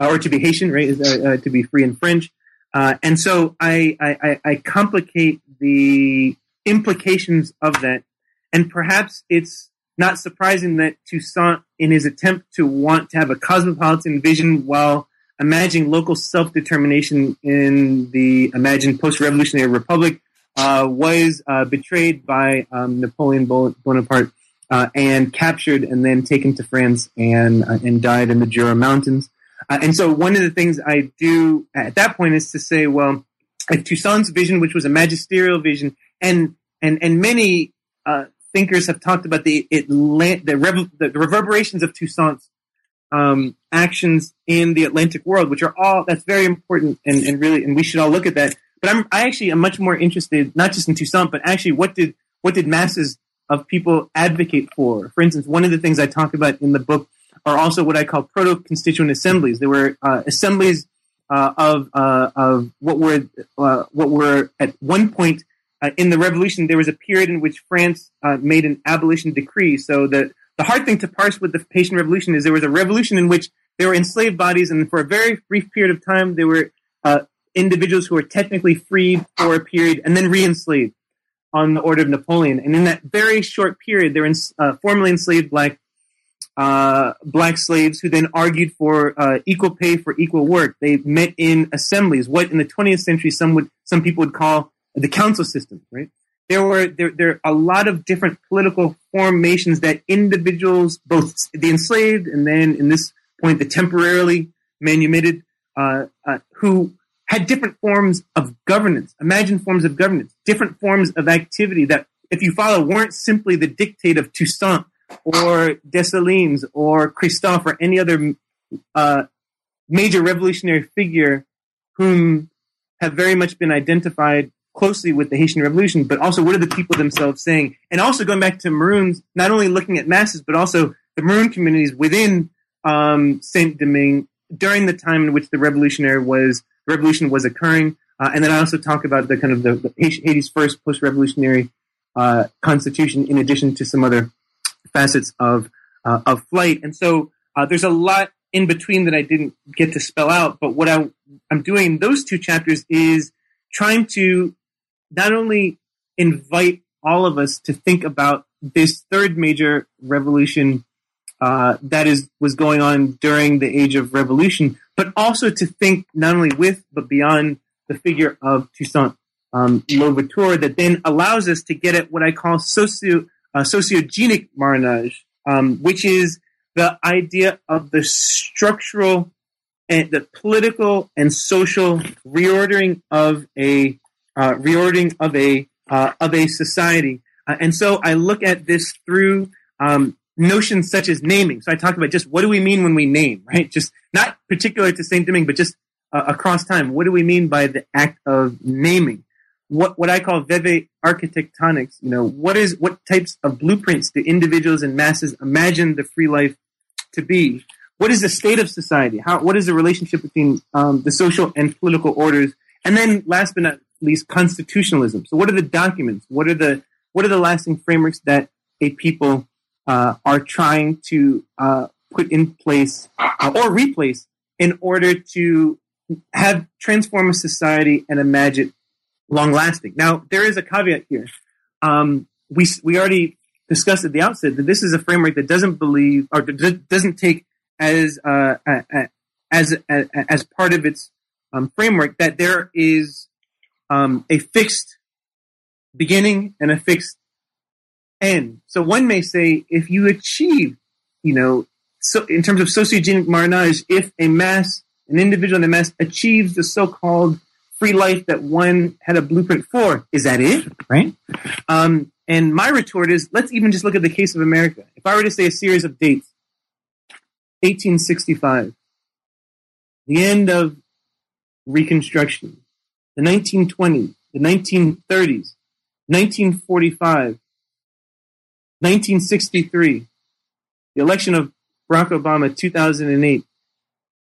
uh, or to be Haitian, right? Is to be free in French. and so I, I, I complicate the implications of that, and perhaps it's not surprising that Toussaint, in his attempt to want to have a cosmopolitan vision while imagining local self determination in the imagined post revolutionary republic, uh, was uh, betrayed by um, Napoleon Bonaparte uh, and captured and then taken to France and uh, and died in the Jura Mountains. Uh, and so one of the things I do at that point is to say, well, if Toussaint's vision, which was a magisterial vision, and and and many uh, thinkers have talked about the it the, the reverberations of Toussaint's um, actions in the Atlantic world, which are all that's very important and, and really and we should all look at that. But I'm I actually am much more interested not just in Toussaint, but actually what did what did masses of people advocate for? For instance, one of the things I talk about in the book are also what I call proto constituent assemblies. They were uh, assemblies uh, of uh, of what were uh, what were at one point uh, in the revolution. There was a period in which France uh, made an abolition decree, so that the hard thing to parse with the Haitian Revolution is there was a revolution in which there were enslaved bodies, and for a very brief period of time, there were uh, individuals who were technically freed for a period and then re-enslaved on the order of Napoleon. And in that very short period, there were uh, formerly enslaved black uh, black slaves who then argued for uh, equal pay for equal work. They met in assemblies, what in the 20th century some would some people would call the council system, right? there were there, there are a lot of different political formations that individuals, both the enslaved and then in this point the temporarily manumitted, uh, uh, who had different forms of governance. Imagine forms of governance, different forms of activity that, if you follow, weren't simply the dictate of Toussaint or Dessalines or Christophe or any other uh, major revolutionary figure whom have very much been identified closely with the Haitian Revolution, but also what are the people themselves saying? And also going back to Maroons, not only looking at masses, but also the Maroon communities within um, Saint Domingue during the time in which the revolutionary was revolution was occurring. Uh, and then I also talk about the kind of the, the Haiti's first post-revolutionary uh, constitution, in addition to some other facets of uh, of flight. And so uh, there's a lot in between that I didn't get to spell out. But what I, I'm doing in those two chapters is trying to not only invite all of us to think about this third major revolution uh, that is was going on during the age of revolution, but also to think not only with but beyond the figure of Toussaint um, Louverture that then allows us to get at what I call socio uh, sociogenic Marronage, um, which is the idea of the structural and the political and social reordering of a uh, reordering of a uh, of a society. Uh, and so I look at this through um, notions such as naming. So I talk about just what do we mean when we name, right? Just not particular to Saint Domingue, but just uh, across time. What do we mean by the act of naming? What what I call veve architectonics. You know, what is what types of blueprints do individuals and masses imagine the free life to be? What is the state of society? How what is the relationship between um, the social and political orders? And then, last but not least constitutionalism. So, what are the documents? What are the what are the lasting frameworks that a people uh, are trying to uh, put in place uh, or replace in order to have transform a society and imagine long lasting? Now, there is a caveat here. Um, we we already discussed at the outset that this is a framework that doesn't believe or doesn't take as uh, as as part of its um, framework that there is um, a fixed beginning and a fixed end. So one may say, if you achieve, you know, so in terms of sociogenic marronage, if a mass, an individual in a mass achieves the so-called free life that one had a blueprint for, is that it? Right? Um, and my retort is, let's even just look at the case of America. If I were to say a series of dates, 1865, the end of Reconstruction, the 1920s, the 1930s, 1945, 1963, the election of Barack Obama 2008,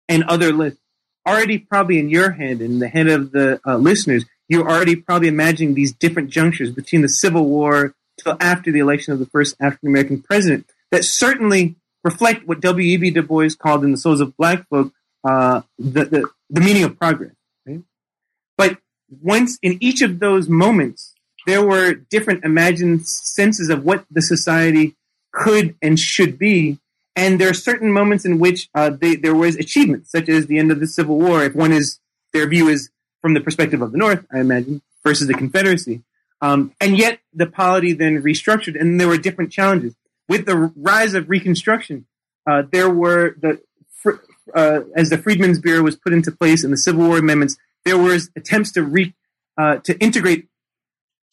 and other lists. Already probably in your head and the head of the uh, listeners, you're already probably imagining these different junctures between the Civil War till after the election of the first African American president that certainly reflect what W.E.B. Du Bois called in the Souls of Black Folk uh, the, the, the meaning of progress. But once in each of those moments, there were different imagined senses of what the society could and should be. And there are certain moments in which uh, they, there was achievement, such as the end of the Civil War. If one is, their view is from the perspective of the North, I imagine, versus the Confederacy. Um, and yet the polity then restructured, and there were different challenges. With the rise of Reconstruction, uh, there were the uh, as the Freedmen's Bureau was put into place and the Civil War amendments, there was attempts to re, uh, to integrate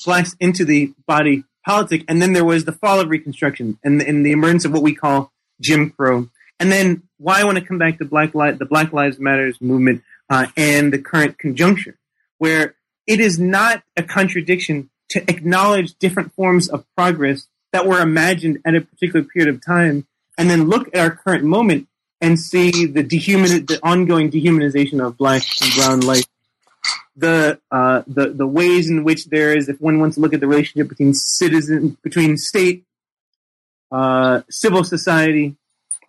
blacks into the body politic, and then there was the fall of Reconstruction and, and the emergence of what we call Jim Crow. And then why I want to come back to Black Li- the Black Lives Matters movement uh, and the current conjuncture, where it is not a contradiction to acknowledge different forms of progress that were imagined at a particular period of time, and then look at our current moment and see the dehuman, the ongoing dehumanization of black and brown life, the uh, the the ways in which there is, if one wants to look at the relationship between citizen, between state, uh, civil society,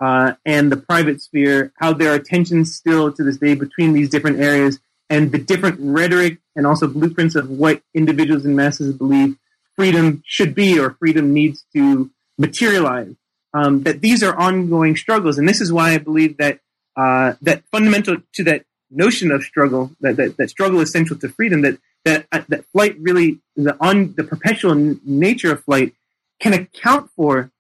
uh, and the private sphere, how there are tensions still to this day between these different areas, and the different rhetoric and also blueprints of what individuals and masses believe freedom should be or freedom needs to materialize. Um, that these are ongoing struggles, and this is why I believe that uh, that fundamental to that notion of struggle, that, that, that struggle is central to freedom. That that uh, that flight really the on the perpetual n- nature of flight can account for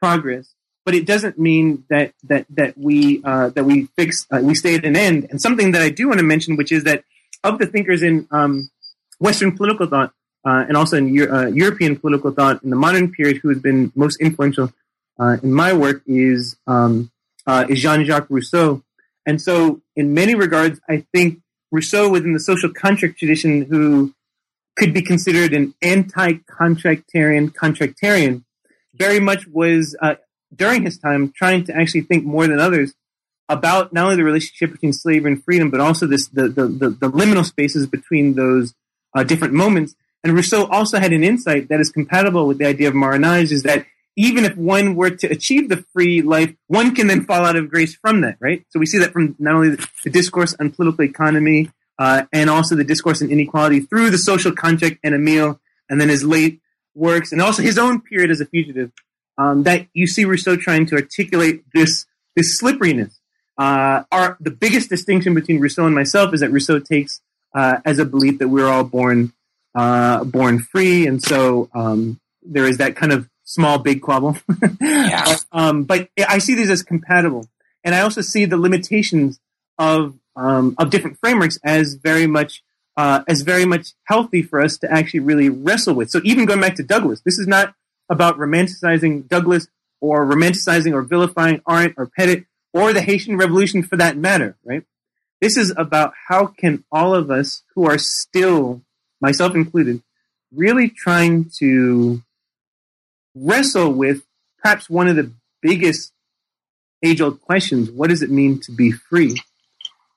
progress, but it doesn't mean that that that we uh, that we fix uh, we stay at an end. And something that I do want to mention, which is that of the thinkers in um, Western political thought uh, and also in Euro- uh, European political thought in the modern period, who has been most influential uh, in my work is um, is Jean Jacques Rousseau. And so, in many regards, I think Rousseau within the social contract tradition, who could be considered an anti-contractarian contractarian, very much was uh, during his time trying to actually think more than others about not only the relationship between slavery and freedom, but also this the the, the, the liminal spaces between those uh, different moments. And Rousseau also had an insight that is compatible with the idea of marronage, is that even if one were to achieve the free life, one can then fall out of grace from that, right? So we see that from not only the discourse on political economy uh, and also the discourse on inequality through the social contract and Emile, and then his late works, and also his own period as a fugitive. Um, that you see Rousseau trying to articulate this this slipperiness. Uh, our the biggest distinction between Rousseau and myself is that Rousseau takes uh, as a belief that we're all born uh, born free, and so um, there is that kind of small big quabble. [laughs] Yeah. um, but I see these as compatible, and I also see the limitations of um, of different frameworks as very much uh, as very much healthy for us to actually really wrestle with. So even going back to Douglass, this is not about romanticizing Douglass or romanticizing or vilifying Arendt or Pettit or the Haitian Revolution for that matter, right? This is about how can all of us who are still, myself included, really trying to wrestle with perhaps one of the biggest age old questions what does it mean to be free?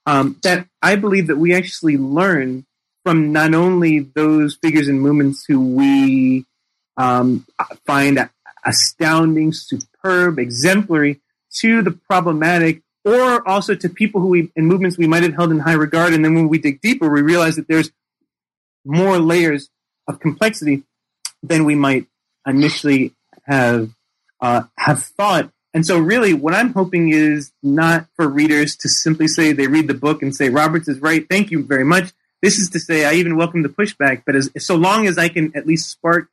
Um, that I believe that we actually learn from not only those figures and movements who we um, find astounding, superb, exemplary, to the problematic, or also to people who we, in movements we might have held in high regard. And then when we dig deeper, we realize that there's more layers of complexity than we might initially have uh, have thought. And so, really, what I'm hoping is not for readers to simply say they read the book and say Roberts is right. Thank you very much. This is to say I even welcome the pushback, but as so long as I can at least spark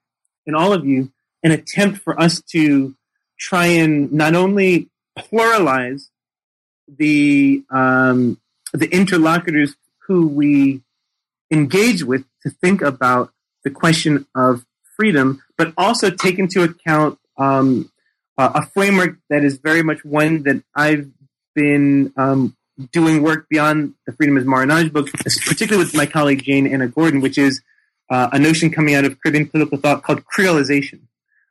in all of you an attempt for us to try and not only pluralize the um, the interlocutors who we engage with to think about the question of freedom, but also take into account um, a framework that is very much one that I've been um, doing work beyond the Freedom as Marronage book, particularly with my colleague Jane Anna Gordon, which is uh, a notion coming out of Caribbean political thought called creolization.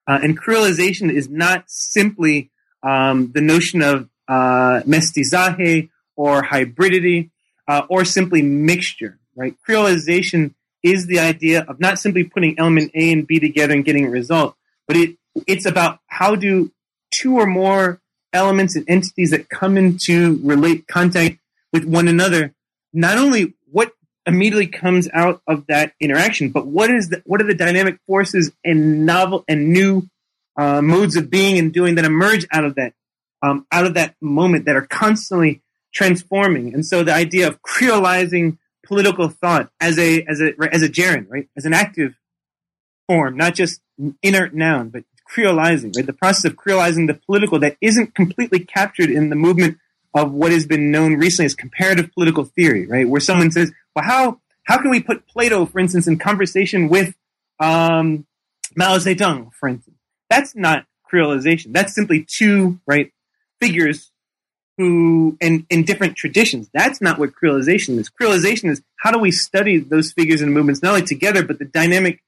Uh, and creolization is not simply um, the notion of uh, mestizaje or hybridity uh, or simply mixture, right? Creolization is the idea of not simply putting element A and B together and getting a result, but it it's about how do two or more elements and entities that come into relate contact with one another, not only what immediately comes out of that interaction, but what is the, what are the dynamic forces and novel and new uh, modes of being and doing that emerge out of that um, out of that moment that are constantly transforming. And so the idea of creolizing political thought as a as a as a gerund, right, as an active form, not just an inert noun, but creolizing, right? The process of creolizing the political that isn't completely captured in the movement of what has been known recently as comparative political theory, right? Where someone says, well, how, how can we put Plato, for instance, in conversation with um, Mao Zedong, for instance? That's not creolization. That's simply two, right, figures and in different traditions. That's not what creolization is. Creolization is how do we study those figures and movements not only together but the dynamic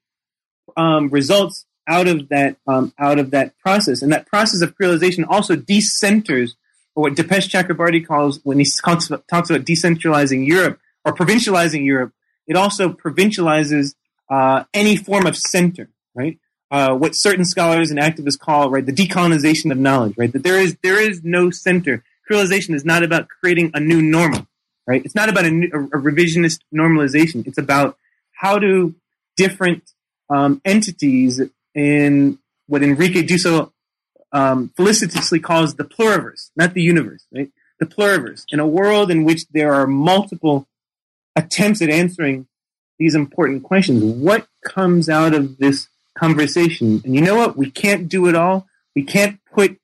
um, results out of that um, out of that process. And that process of creolization also decenters, or what Dipesh Chakrabarty calls when he talks about, talks about decentralizing Europe or provincializing Europe. It also provincializes uh, any form of center, right? Uh, what certain scholars and activists call right the decolonization of knowledge, right? That there is there is no center creolization is not about creating a new normal, right? It's not about a, new, a, revisionist normalization. It's about how do different um, entities in what Enrique Dussel um, felicitously calls the pluriverse, not the universe, right? The pluriverse. In a world in which there are multiple attempts at answering these important questions, what comes out of this conversation? And you know what? We can't do it all. We can't put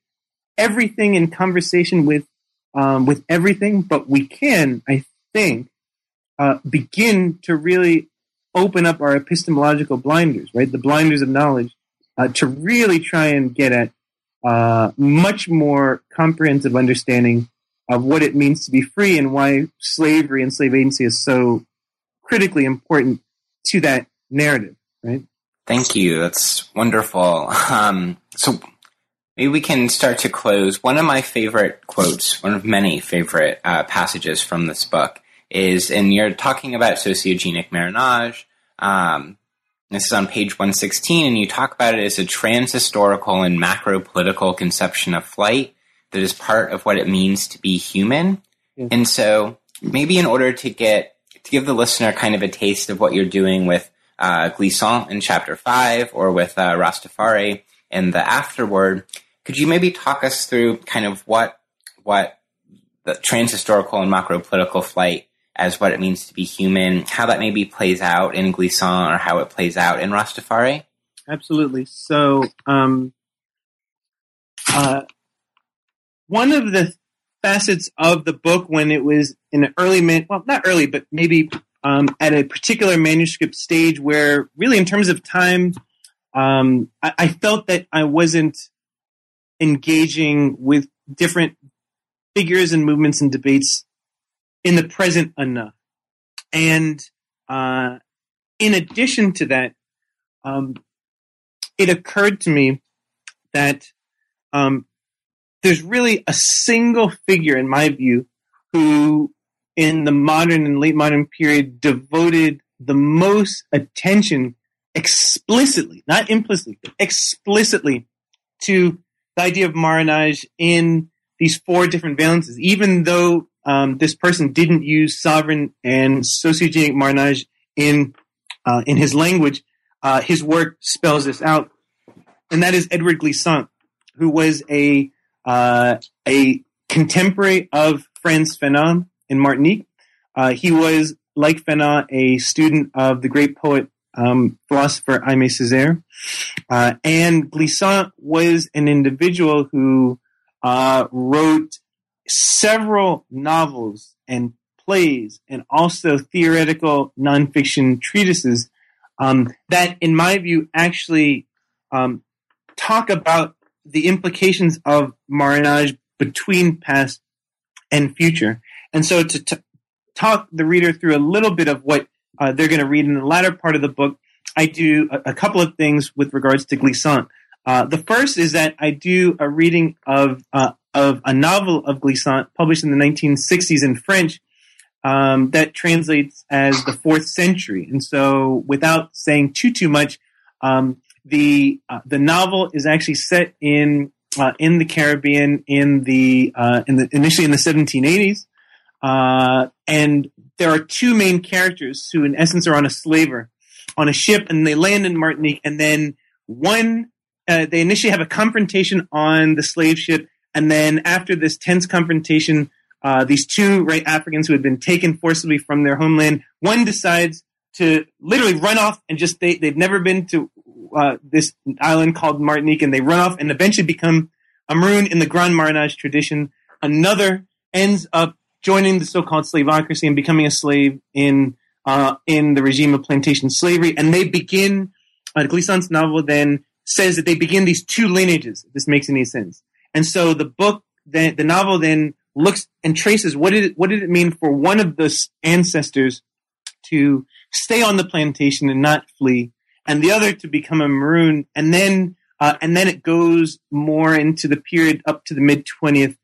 everything in conversation with um, with everything, but we can, I think, uh, begin to really open up our epistemological blinders, right? The blinders of knowledge, uh, to really try and get at uh, much more comprehensive understanding of what it means to be free and why slavery and slave agency is so critically important to that narrative, right? Thank you. That's wonderful. Um, so Maybe we can start to close. One of my favorite quotes, one of many favorite uh, passages from this book, is, and you're talking about sociogenic marronage. Um, this is on page 116, and you talk about it as a transhistorical and macro political conception of flight that is part of what it means to be human. And so, maybe in order to get to give the listener kind of a taste of what you're doing with uh, Glissant in chapter five, or with uh, Rastafari in the afterword, could you maybe talk us through kind of what what the transhistorical and macro political flight as what it means to be human, how that maybe plays out in Glissant or how it plays out in Rastafari? Absolutely. So, um, uh, one of the facets of the book when it was in an early, man- well, not early, but maybe um, at a particular manuscript stage where, really, in terms of time, um, I-, I felt that I wasn't engaging with different figures and movements and debates in the present enough. And uh, in addition to that, um, it occurred to me that um, there's really a single figure, in my view, who in the modern and late modern period devoted the most attention explicitly, not implicitly, but explicitly to the idea of marronage in these four different valences, even though um, this person didn't use sovereign and sociogenic marronage in uh, in his language, uh, his work spells this out, and that is Édouard Glissant, who was a uh, a contemporary of Frantz Fanon in Martinique. Uh, he was, like Fanon, a student of the great poet um, philosopher Aimé Césaire. Uh, and Glissant was an individual who uh, wrote several novels and plays and also theoretical nonfiction treatises um, that, in my view, actually um, talk about the implications of marronage between past and future. And so to t- talk the reader through a little bit of what uh, they're going to read in the latter part of the book, I do a, a couple of things with regards to Glissant. Uh, the first is that I do a reading of uh, of a novel of Glissant published in the 1960s in French um, that translates as the fourth century. And so, without saying too too much, um, the uh, the novel is actually set in uh, in the Caribbean in the uh, in the initially in the 1780s, uh, and there are two main characters who, in essence, are on a slaver on a ship, and they land in Martinique, and then one. Uh, they initially have a confrontation on the slave ship, and then after this tense confrontation, uh, these two right Africans who had been taken forcibly from their homeland, one decides to literally run off and just they they've never been to uh, this island called Martinique, and they run off and eventually become a maroon in the Grand Marronage tradition. Another ends up joining the so-called slaveocracy and becoming a slave in uh, in the regime of plantation slavery, and they begin. Uh, Glissant's novel then says that they begin these two lineages. If this makes any sense, and so the book, then the novel then looks and traces what did it, what did it mean for one of the ancestors to stay on the plantation and not flee, and the other to become a maroon, and then uh, and then it goes more into the period up to the mid twentieth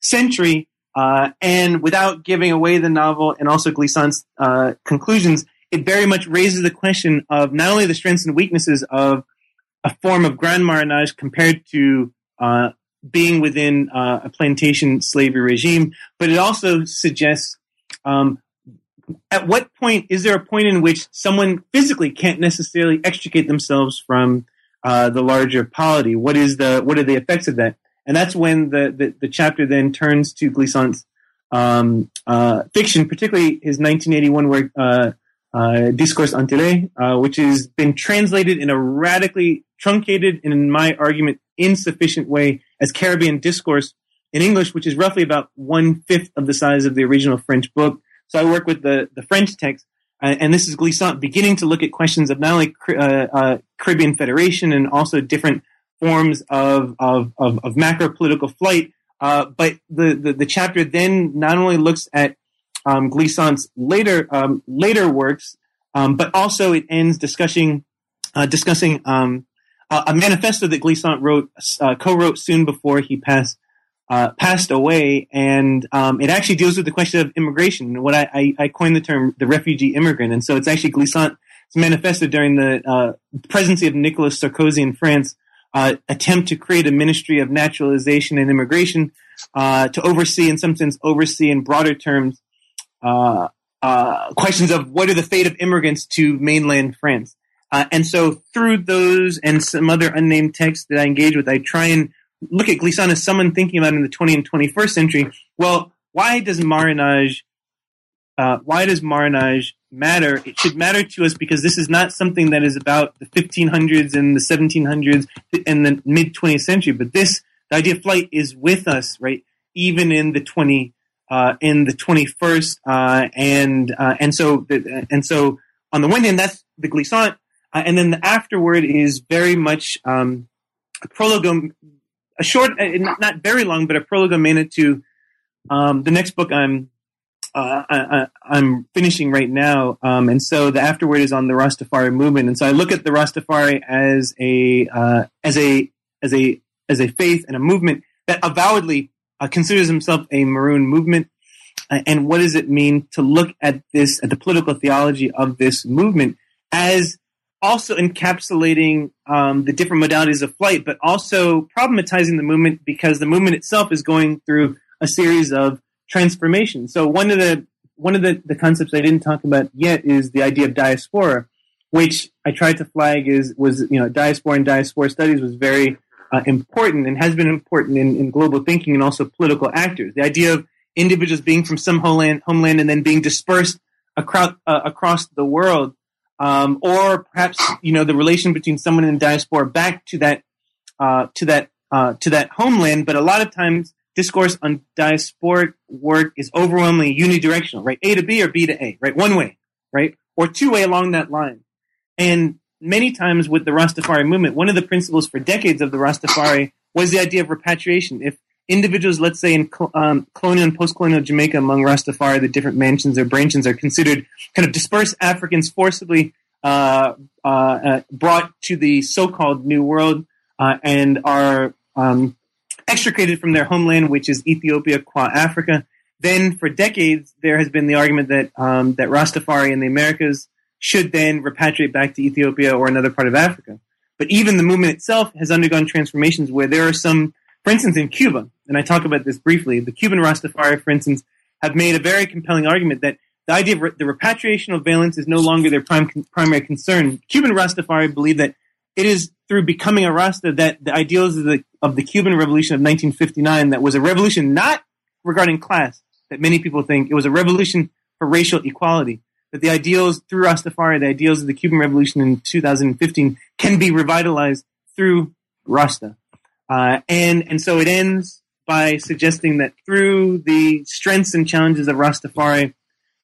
century. Uh, and without giving away the novel and also Glissant's uh, conclusions, it very much raises the question of not only the strengths and weaknesses of a form of grand marronage compared to uh, being within uh, a plantation slavery regime, but it also suggests um, at what point is there a point in which someone physically can't necessarily extricate themselves from uh, the larger polity? What is the what are the effects of that? And that's when the the, the chapter then turns to Glissant's um, uh, fiction, particularly his 1981 work uh, uh, Discours Antillais, uh, which has been translated in a radically truncated and, in my argument, insufficient way as Caribbean Discourse in English, which is roughly about one fifth of the size of the original French book. So I work with the, the French text, uh, and this is Glissant beginning to look at questions of not only uh, Caribbean Federation and also different forms of, of, of, of macro political flight. Uh, but the, the, the chapter then not only looks at um, Glissant's later um, later works, um, but also it ends discussing uh, discussing um, a, a, manifesto that Glissant wrote uh, co-wrote soon before he passed uh, passed away, and um, it actually deals with the question of immigration. What I, I, I, coined the term the refugee immigrant, and so it's actually Glissant's manifesto during the uh, presidency of Nicolas Sarkozy in France. Uh, attempt to create a ministry of naturalization and immigration uh, to oversee, in some sense, oversee in broader terms uh, uh, questions of what are the fate of immigrants to mainland France. Uh, and so through those and some other unnamed texts that I engage with, I try and look at Glissant as someone thinking about in the 20th and 21st century. Well, why does marronage, uh, why does Marronage matter? It should matter to us because this is not something that is about the 1500s and the 1700s and the mid 20th century, but this, the idea of flight is with us, right? Even in the 20, uh, in the 21st, uh, and uh, and so and so on the one hand, that's the glissant, uh, and then the afterword is very much um, a prologue, a short, uh, not, very long, but a prolegomena to um, the next book I'm I, am finishing right now, um, and so the afterword is on the Rastafari movement, and so I look at the Rastafari as a as a as a as a faith and a movement that avowedly uh, considers himself a maroon movement. Uh, and what does it mean to look at this, at the political theology of this movement as also encapsulating um, the different modalities of flight, but also problematizing the movement because the movement itself is going through a series of transformations. So one of the one of the, the concepts I didn't talk about yet is the idea of diaspora, which I tried to flag is was you know diaspora and diaspora studies was very uh, important and has been important in, in global thinking and also political actors. The idea of individuals being from some homeland, homeland and then being dispersed across uh, across the world, um, or perhaps you know the relation between someone in diaspora back to that uh, to that uh, to that homeland. But a lot of times, discourse on diasporic work is overwhelmingly unidirectional, right? A to B or B to A, right? One way, right? Or two way along that line. And many times with the Rastafari movement, one of the principles for decades of the Rastafari was the idea of repatriation. If individuals, let's say in um, colonial and post-colonial Jamaica among Rastafari, the different mansions or branches are considered kind of dispersed Africans forcibly uh, uh, uh, brought to the so-called New World uh, and are um, extricated from their homeland, which is Ethiopia, qua Africa. Then, for decades, there has been the argument that um, that Rastafari in the Americas should then repatriate back to Ethiopia or another part of Africa. But even the movement itself has undergone transformations where there are some, for instance, in Cuba, and I talk about this briefly, the Cuban Rastafari, for instance, have made a very compelling argument that the idea of re- the repatriation of valence is no longer their prime con- primary concern. Cuban Rastafari believe that it is through becoming a Rasta that the ideals of the, of the Cuban Revolution of 1959 that was a revolution not regarding class that many people think it was a revolution for racial equality that the ideals through Rastafari, the ideals of the Cuban Revolution in 2015, can be revitalized through Rasta. Uh, and and so it ends by suggesting that through the strengths and challenges of Rastafari,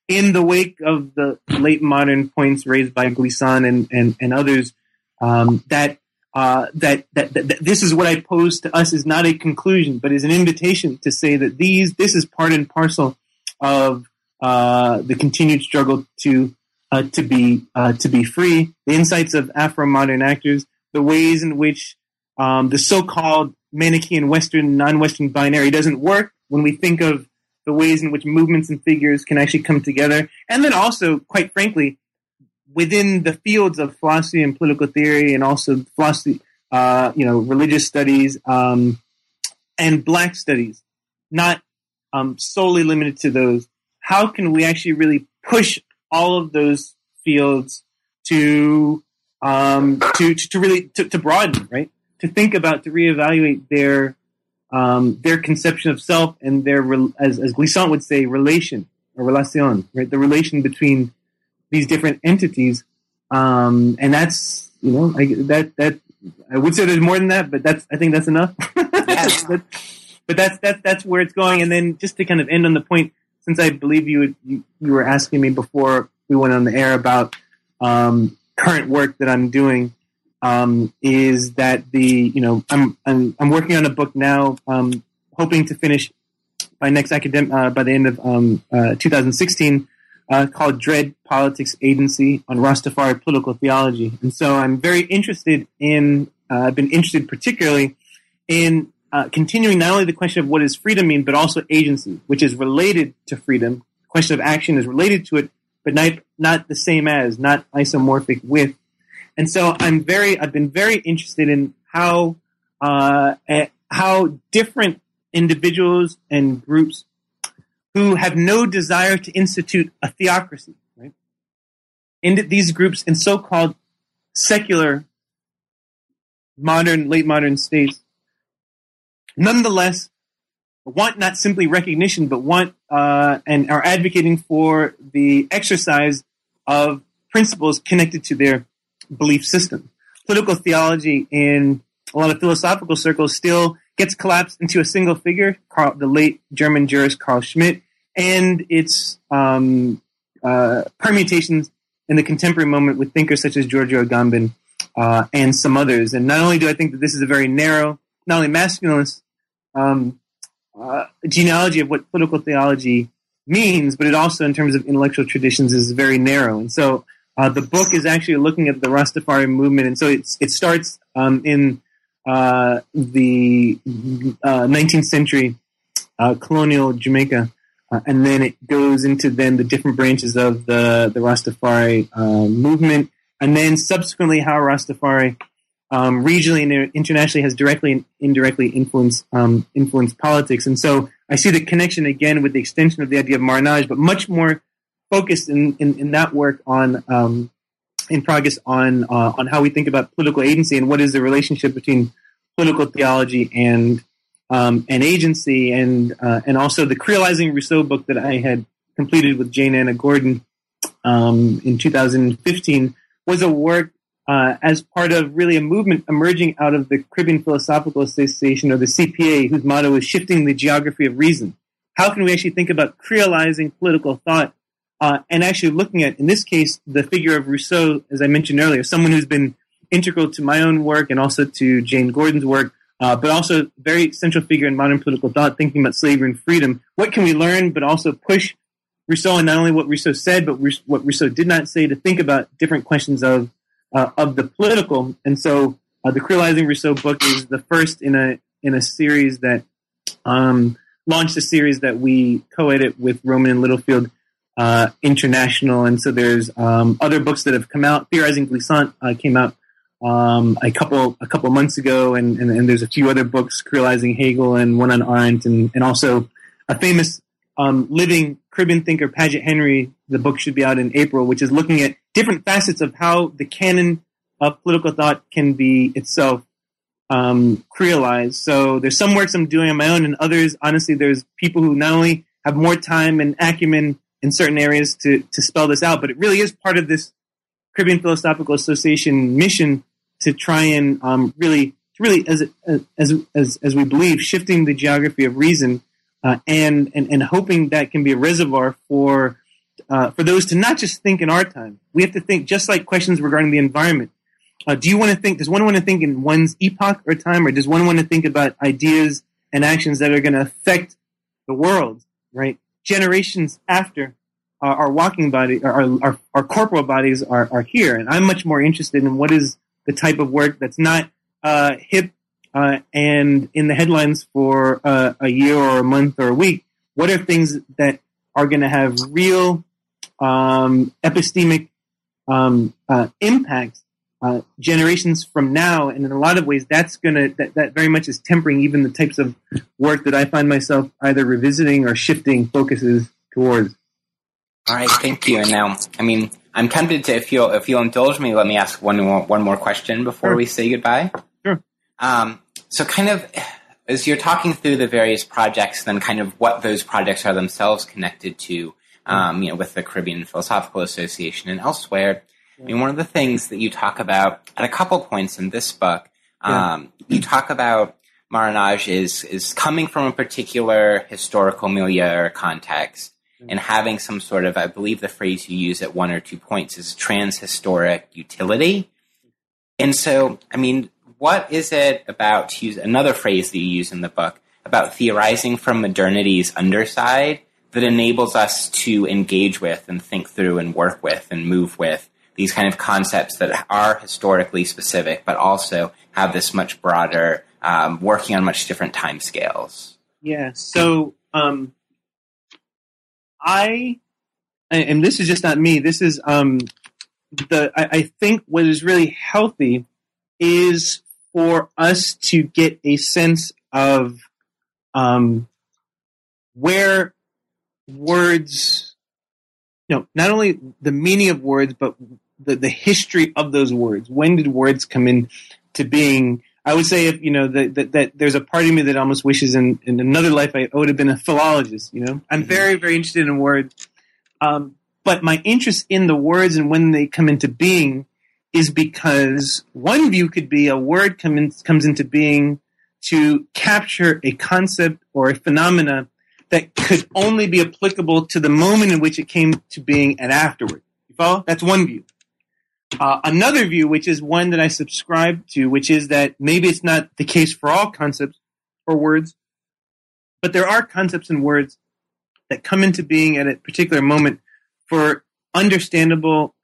in the wake of the late modern points raised by Glissant and and, and others, um, that uh, that, that, that, that this is what I pose to us is not a conclusion, but is an invitation to say that these this is part and parcel of uh, the continued struggle to uh, to be uh, to be free. The insights of Afro modern actors, the ways in which um, the so-called Manichaean Western non-Western binary doesn't work when we think of the ways in which movements and figures can actually come together, and then also, quite frankly, within the fields of philosophy and political theory, and also philosophy, uh, you know, religious studies um, and Black studies, not um, solely limited to those. How can we actually really push all of those fields to um, to, to, to really to, to, broaden, right? To think about, to reevaluate their um, their conception of self and their, as as Glissant would say, relation or relation, right? The relation between these different entities, um, and that's you know I, that that I would say there's more than that, but that's I think that's enough. [laughs] [laughs] but, but that's that's that's where it's going. And then just to kind of end on the point, since I believe you you, you were asking me before we went on the air about um, current work that I'm doing. Um, is that the you know I'm, I'm I'm working on a book now, um, hoping to finish by next academic uh, by the end of um, uh, 2016 uh, called Dread Politics Agency on Rastafari Political Theology. And so I'm very interested in, uh, I've been interested particularly in uh, continuing not only the question of what does freedom mean, but also agency, which is related to freedom. The question of action is related to it, but not, not the same as, not isomorphic with. And so I'm very, I've been very interested in how, uh, how different individuals and groups who have no desire to institute a theocracy, right? In these groups in so-called secular modern, late modern states, nonetheless want not simply recognition, but want uh, and are advocating for the exercise of principles connected to their belief system. Political theology in a lot of philosophical circles still gets collapsed into a single figure, Carl, the late German jurist Carl Schmitt, and its um, uh, permutations in the contemporary moment with thinkers such as Giorgio Agamben uh, and some others. And not only do I think that this is a very narrow, not only masculinist um, uh, genealogy of what political theology means, but it also, in terms of intellectual traditions, is very narrow. And so uh, the book is actually looking at the Rastafari movement, and so it starts um, in uh, the 19th uh, century uh, colonial Jamaica, uh, and then it goes into then the different branches of the the Rastafari uh, movement, and then subsequently how Rastafari um, regionally and internationally has directly and indirectly influenced um, influenced politics. And so I see the connection again with the extension of the idea of marronage, but much more focused in, in, in that work on um, in progress on uh, on how we think about political agency and what is the relationship between political theology and um, and agency and uh, and also the creolizing Rousseau book that I had completed with Jane Anna Gordon um, in 2015 was a work uh, as part of really a movement emerging out of the Caribbean Philosophical Association or the CPA, whose motto is shifting the geography of reason. How can we actually think about creolizing political thought uh, and actually looking at, in this case, the figure of Rousseau, as I mentioned earlier, someone who's been integral to my own work and also to Jane Gordon's work, uh, but also very central figure in modern political thought, thinking about slavery and freedom. What can we learn, but also push Rousseau and not only what Rousseau said, but what Rousseau did not say to think about different questions of uh, of the political. And so, uh, the Creolizing Rousseau book is the first in a in a series that um, launched a series that we co-edit with Rowman and Littlefield uh, International. And so, there's um, other books that have come out. Theorizing Glissant uh, came out um, a couple a couple months ago, and, and, and, there's a few other books, Creolizing Hegel and one on Arendt, and, and also a famous um, living Caribbean thinker, Paget Henry. The book should be out in April, which is looking at different facets of how the canon of political thought can be itself um, creolized. So there's some works I'm doing on my own, and others, honestly, there's people who not only have more time and acumen in certain areas to to spell this out, but it really is part of this Caribbean Philosophical Association mission to try and um, really, really, as, as as as we believe, shifting the geography of reason, uh, and, and and hoping that can be a reservoir for uh, for those to not just think in our time. We have to think just like questions regarding the environment. uh, do you want to think? Does one want to think in one's epoch or time, or does one want to think about ideas and actions that are going to affect the world, right? Generations after uh, our walking body, our, our, our corporal bodies are, are here, and I'm much more interested in what is the type of work that's not uh, hip uh, and in the headlines for uh, a year or a month or a week. What are things that are going to have real um, epistemic um, uh, impact uh, generations from now, and in a lot of ways, that's gonna that, that very much is tempering even the types of work that I find myself either revisiting or shifting focuses towards. All right, thank you. And now, I mean, I'm tempted to if you'll if you'll indulge me, let me ask one more one more question before Sure. we say goodbye. Sure. Um, so, kind of as you're talking through the various projects, then kind of what those projects are themselves connected to, um, you know, with the Caribbean Philosophical Association and elsewhere. I mean, one of the things that you talk about at a couple points in this book, Yeah. um, you talk about Marronage is is coming from a particular historical milieu or context and having some sort of, I believe the phrase you use at one or two points is transhistoric utility. And so, I mean, what is it about, to use another phrase that you use in the book, about theorizing from modernity's underside that enables us to engage with and think through and work with and move with these kind of concepts that are historically specific, but also have this much broader, um, working on much different time scales. Yeah. So, um, I, and this is just not me. This is um, the. I, I think what is really healthy is for us to get a sense of um, where words, you know, not only the meaning of words, but the, the history of those words. When did words come into being? I would say if you know that, that, that there's a part of me that almost wishes in, in another life I would have been a philologist. You know, I'm Mhm. very very interested in words, um, but my interest in the words and when they come into being is because one view could be a word come in, comes into being to capture a concept or a phenomena that could only be applicable to the moment in which it came to being and afterward. You follow? That's one view. Uh, another view, which is one that I subscribe to, which is that maybe it's not the case for all concepts or words, but there are concepts and words that come into being at a particular moment for understandable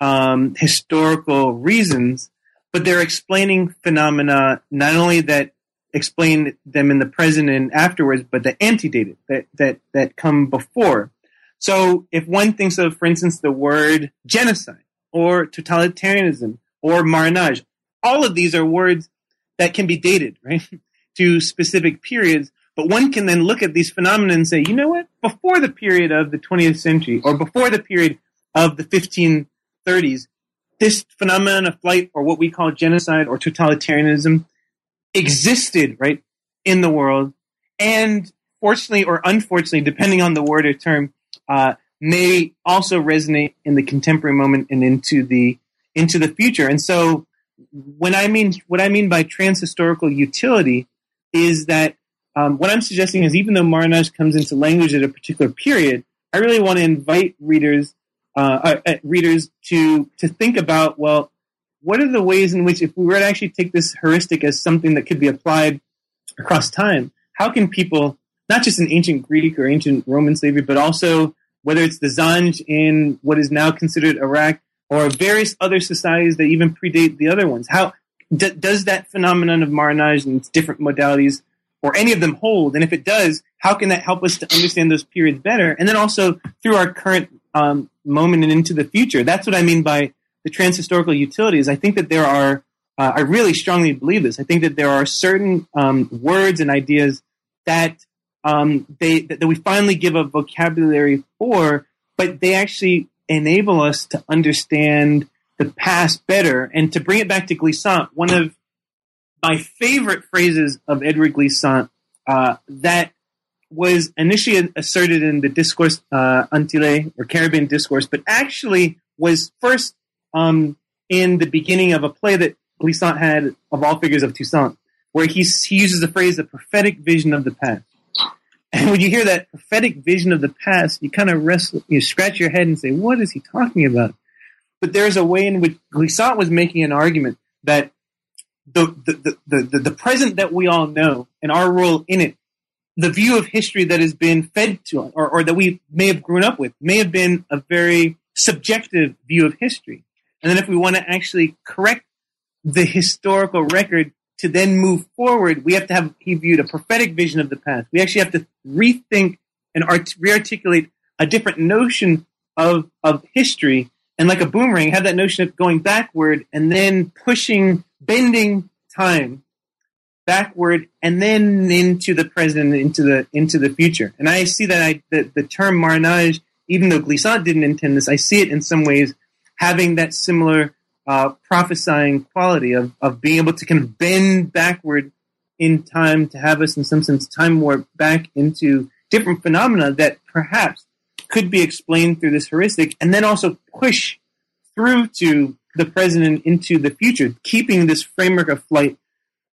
um, historical reasons, but they're explaining phenomena not only that explain them in the present and afterwards, but that antedate it, that that that come before. So if one thinks of, for instance, the word genocide or totalitarianism or marronage, all of these are words that can be dated, right, [laughs] to specific periods. But one can then look at these phenomena and say, you know what? Before the period of the 20th century or before the period of the 1530s, this phenomenon of flight or what we call genocide or totalitarianism existed, right, in the world. And fortunately or unfortunately, depending on the word or term, uh, may also resonate in the contemporary moment and into the into the future. And so, when I mean what I mean by transhistorical utility is that um, what I'm suggesting is even though Marronage comes into language at a particular period, I really want to invite readers uh, uh, uh, readers to to think about well, what are the ways in which if we were to actually take this heuristic as something that could be applied across time, how can people not just in ancient Greek or ancient Roman slavery, but also whether it's the Zanj in what is now considered Iraq or various other societies that even predate the other ones. How d- does that phenomenon of marronage and its different modalities, or any of them, hold? And if it does, how can that help us to understand those periods better? And then also through our current um, moment and into the future. That's what I mean by the transhistorical utilities. I think that there are. Uh, I really strongly believe this. I think that there are certain um, words and ideas that um, they that, we finally give a vocabulary for, but they actually enable us to understand the past better and to bring it back to Glissant. One of my favorite phrases of Édouard Glissant uh, that was initially asserted in the discourse uh, Antille or Caribbean discourse, but actually was first um, in the beginning of a play that Glissant had of all figures of Toussaint, where he, he uses the phrase "the prophetic vision of the past." And when you hear that prophetic vision of the past, you kind of wrestle, you scratch your head and say, "What is he talking about?" but there's a way in which Glissant was making an argument that the, the, the, the, the present that we all know and our role in it, the view of history that has been fed to us or, or that we may have grown up with may have been a very subjective view of history. And then if we want to actually correct the historical record to then move forward, we have to have, he viewed a prophetic vision of the past. We actually have to rethink and art- rearticulate a different notion of, of history. And like a boomerang, have that notion of going backward and then pushing, bending time backward and then into the present, into the, into the future. And I see that I, the, the term Marronage, even though Glissant didn't intend this, I see it in some ways having that similar uh, prophesying quality of, of being able to kind of bend backward in time to have us, in some sense, time warp back into different phenomena that perhaps could be explained through this heuristic, and then also push through to the present and into the future, keeping this framework of flight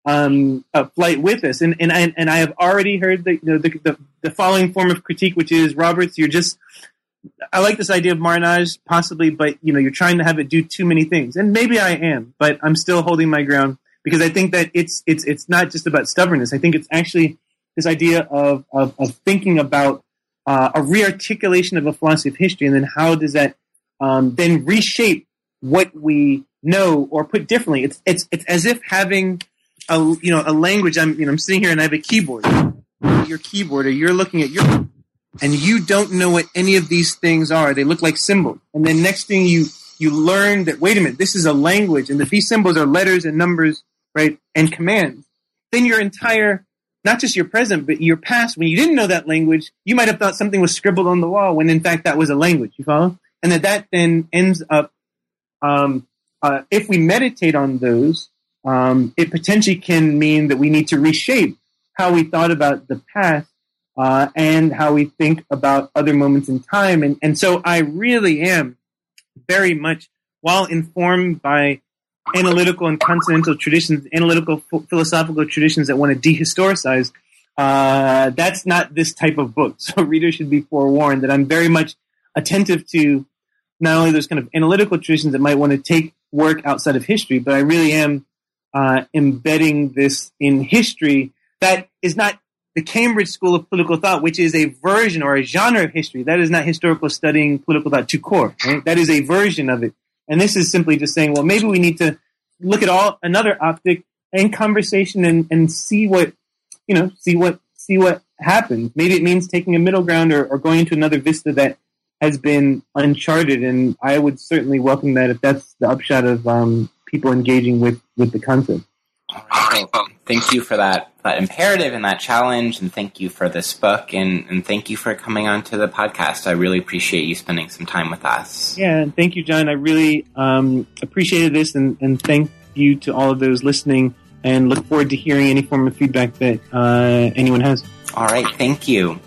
um, of flight with us. And and I, and I have already heard the, you know, the, the the following form of critique, which is Roberts, you're just I like this idea of Marronage, possibly, but you know, you're trying to have it do too many things, and maybe I am, but I'm still holding my ground because I think that it's it's it's not just about stubbornness. I think it's actually this idea of of, of thinking about uh, a rearticulation of a philosophy of history, and then how does that um, then reshape what we know, or put differently, it's it's it's as if having a you know a language. I'm you know I'm sitting here and I have a keyboard. Your keyboard, or you're looking at your and you don't know what any of these things are. They look like symbols. And then next thing you you learn that wait a minute, this is a language, and that these symbols are letters and numbers, right, and commands. Then your entire not just your present, but your past, when you didn't know that language, you might have thought something was scribbled on the wall when in fact that was a language. You follow? And that that then ends up, um, uh, if we meditate on those, um, it potentially can mean that we need to reshape how we thought about the past uh, and how we think about other moments in time. And, and so I really am very much, while informed by analytical and continental traditions, analytical philosophical traditions that want to dehistoricize, uh, that's not this type of book. [laughs] So readers should be forewarned that I'm very much attentive to not only those kind of analytical traditions that might want to take work outside of history, but I really am uh, embedding this in history that is not the Cambridge School of Political Thought, which is a version or a genre of history. That is not historical studying political thought to core. Right? That is a version of it. And this is simply just saying, well, maybe we need to look at all another optic and conversation and, and see what, you know, see what, see what happens. Maybe it means taking a middle ground or, or going into another vista that has been uncharted. And I would certainly welcome that if that's the upshot of um, people engaging with, with the concept. All right. Well, thank you for that, that imperative and that challenge, and thank you for this book, and, and thank you for coming on to the podcast. I really appreciate you spending some time with us. Yeah, and thank you, John. I really um, appreciated this, and, and thank you to all of those listening, and look forward to hearing any form of feedback that uh, anyone has. All right, thank you.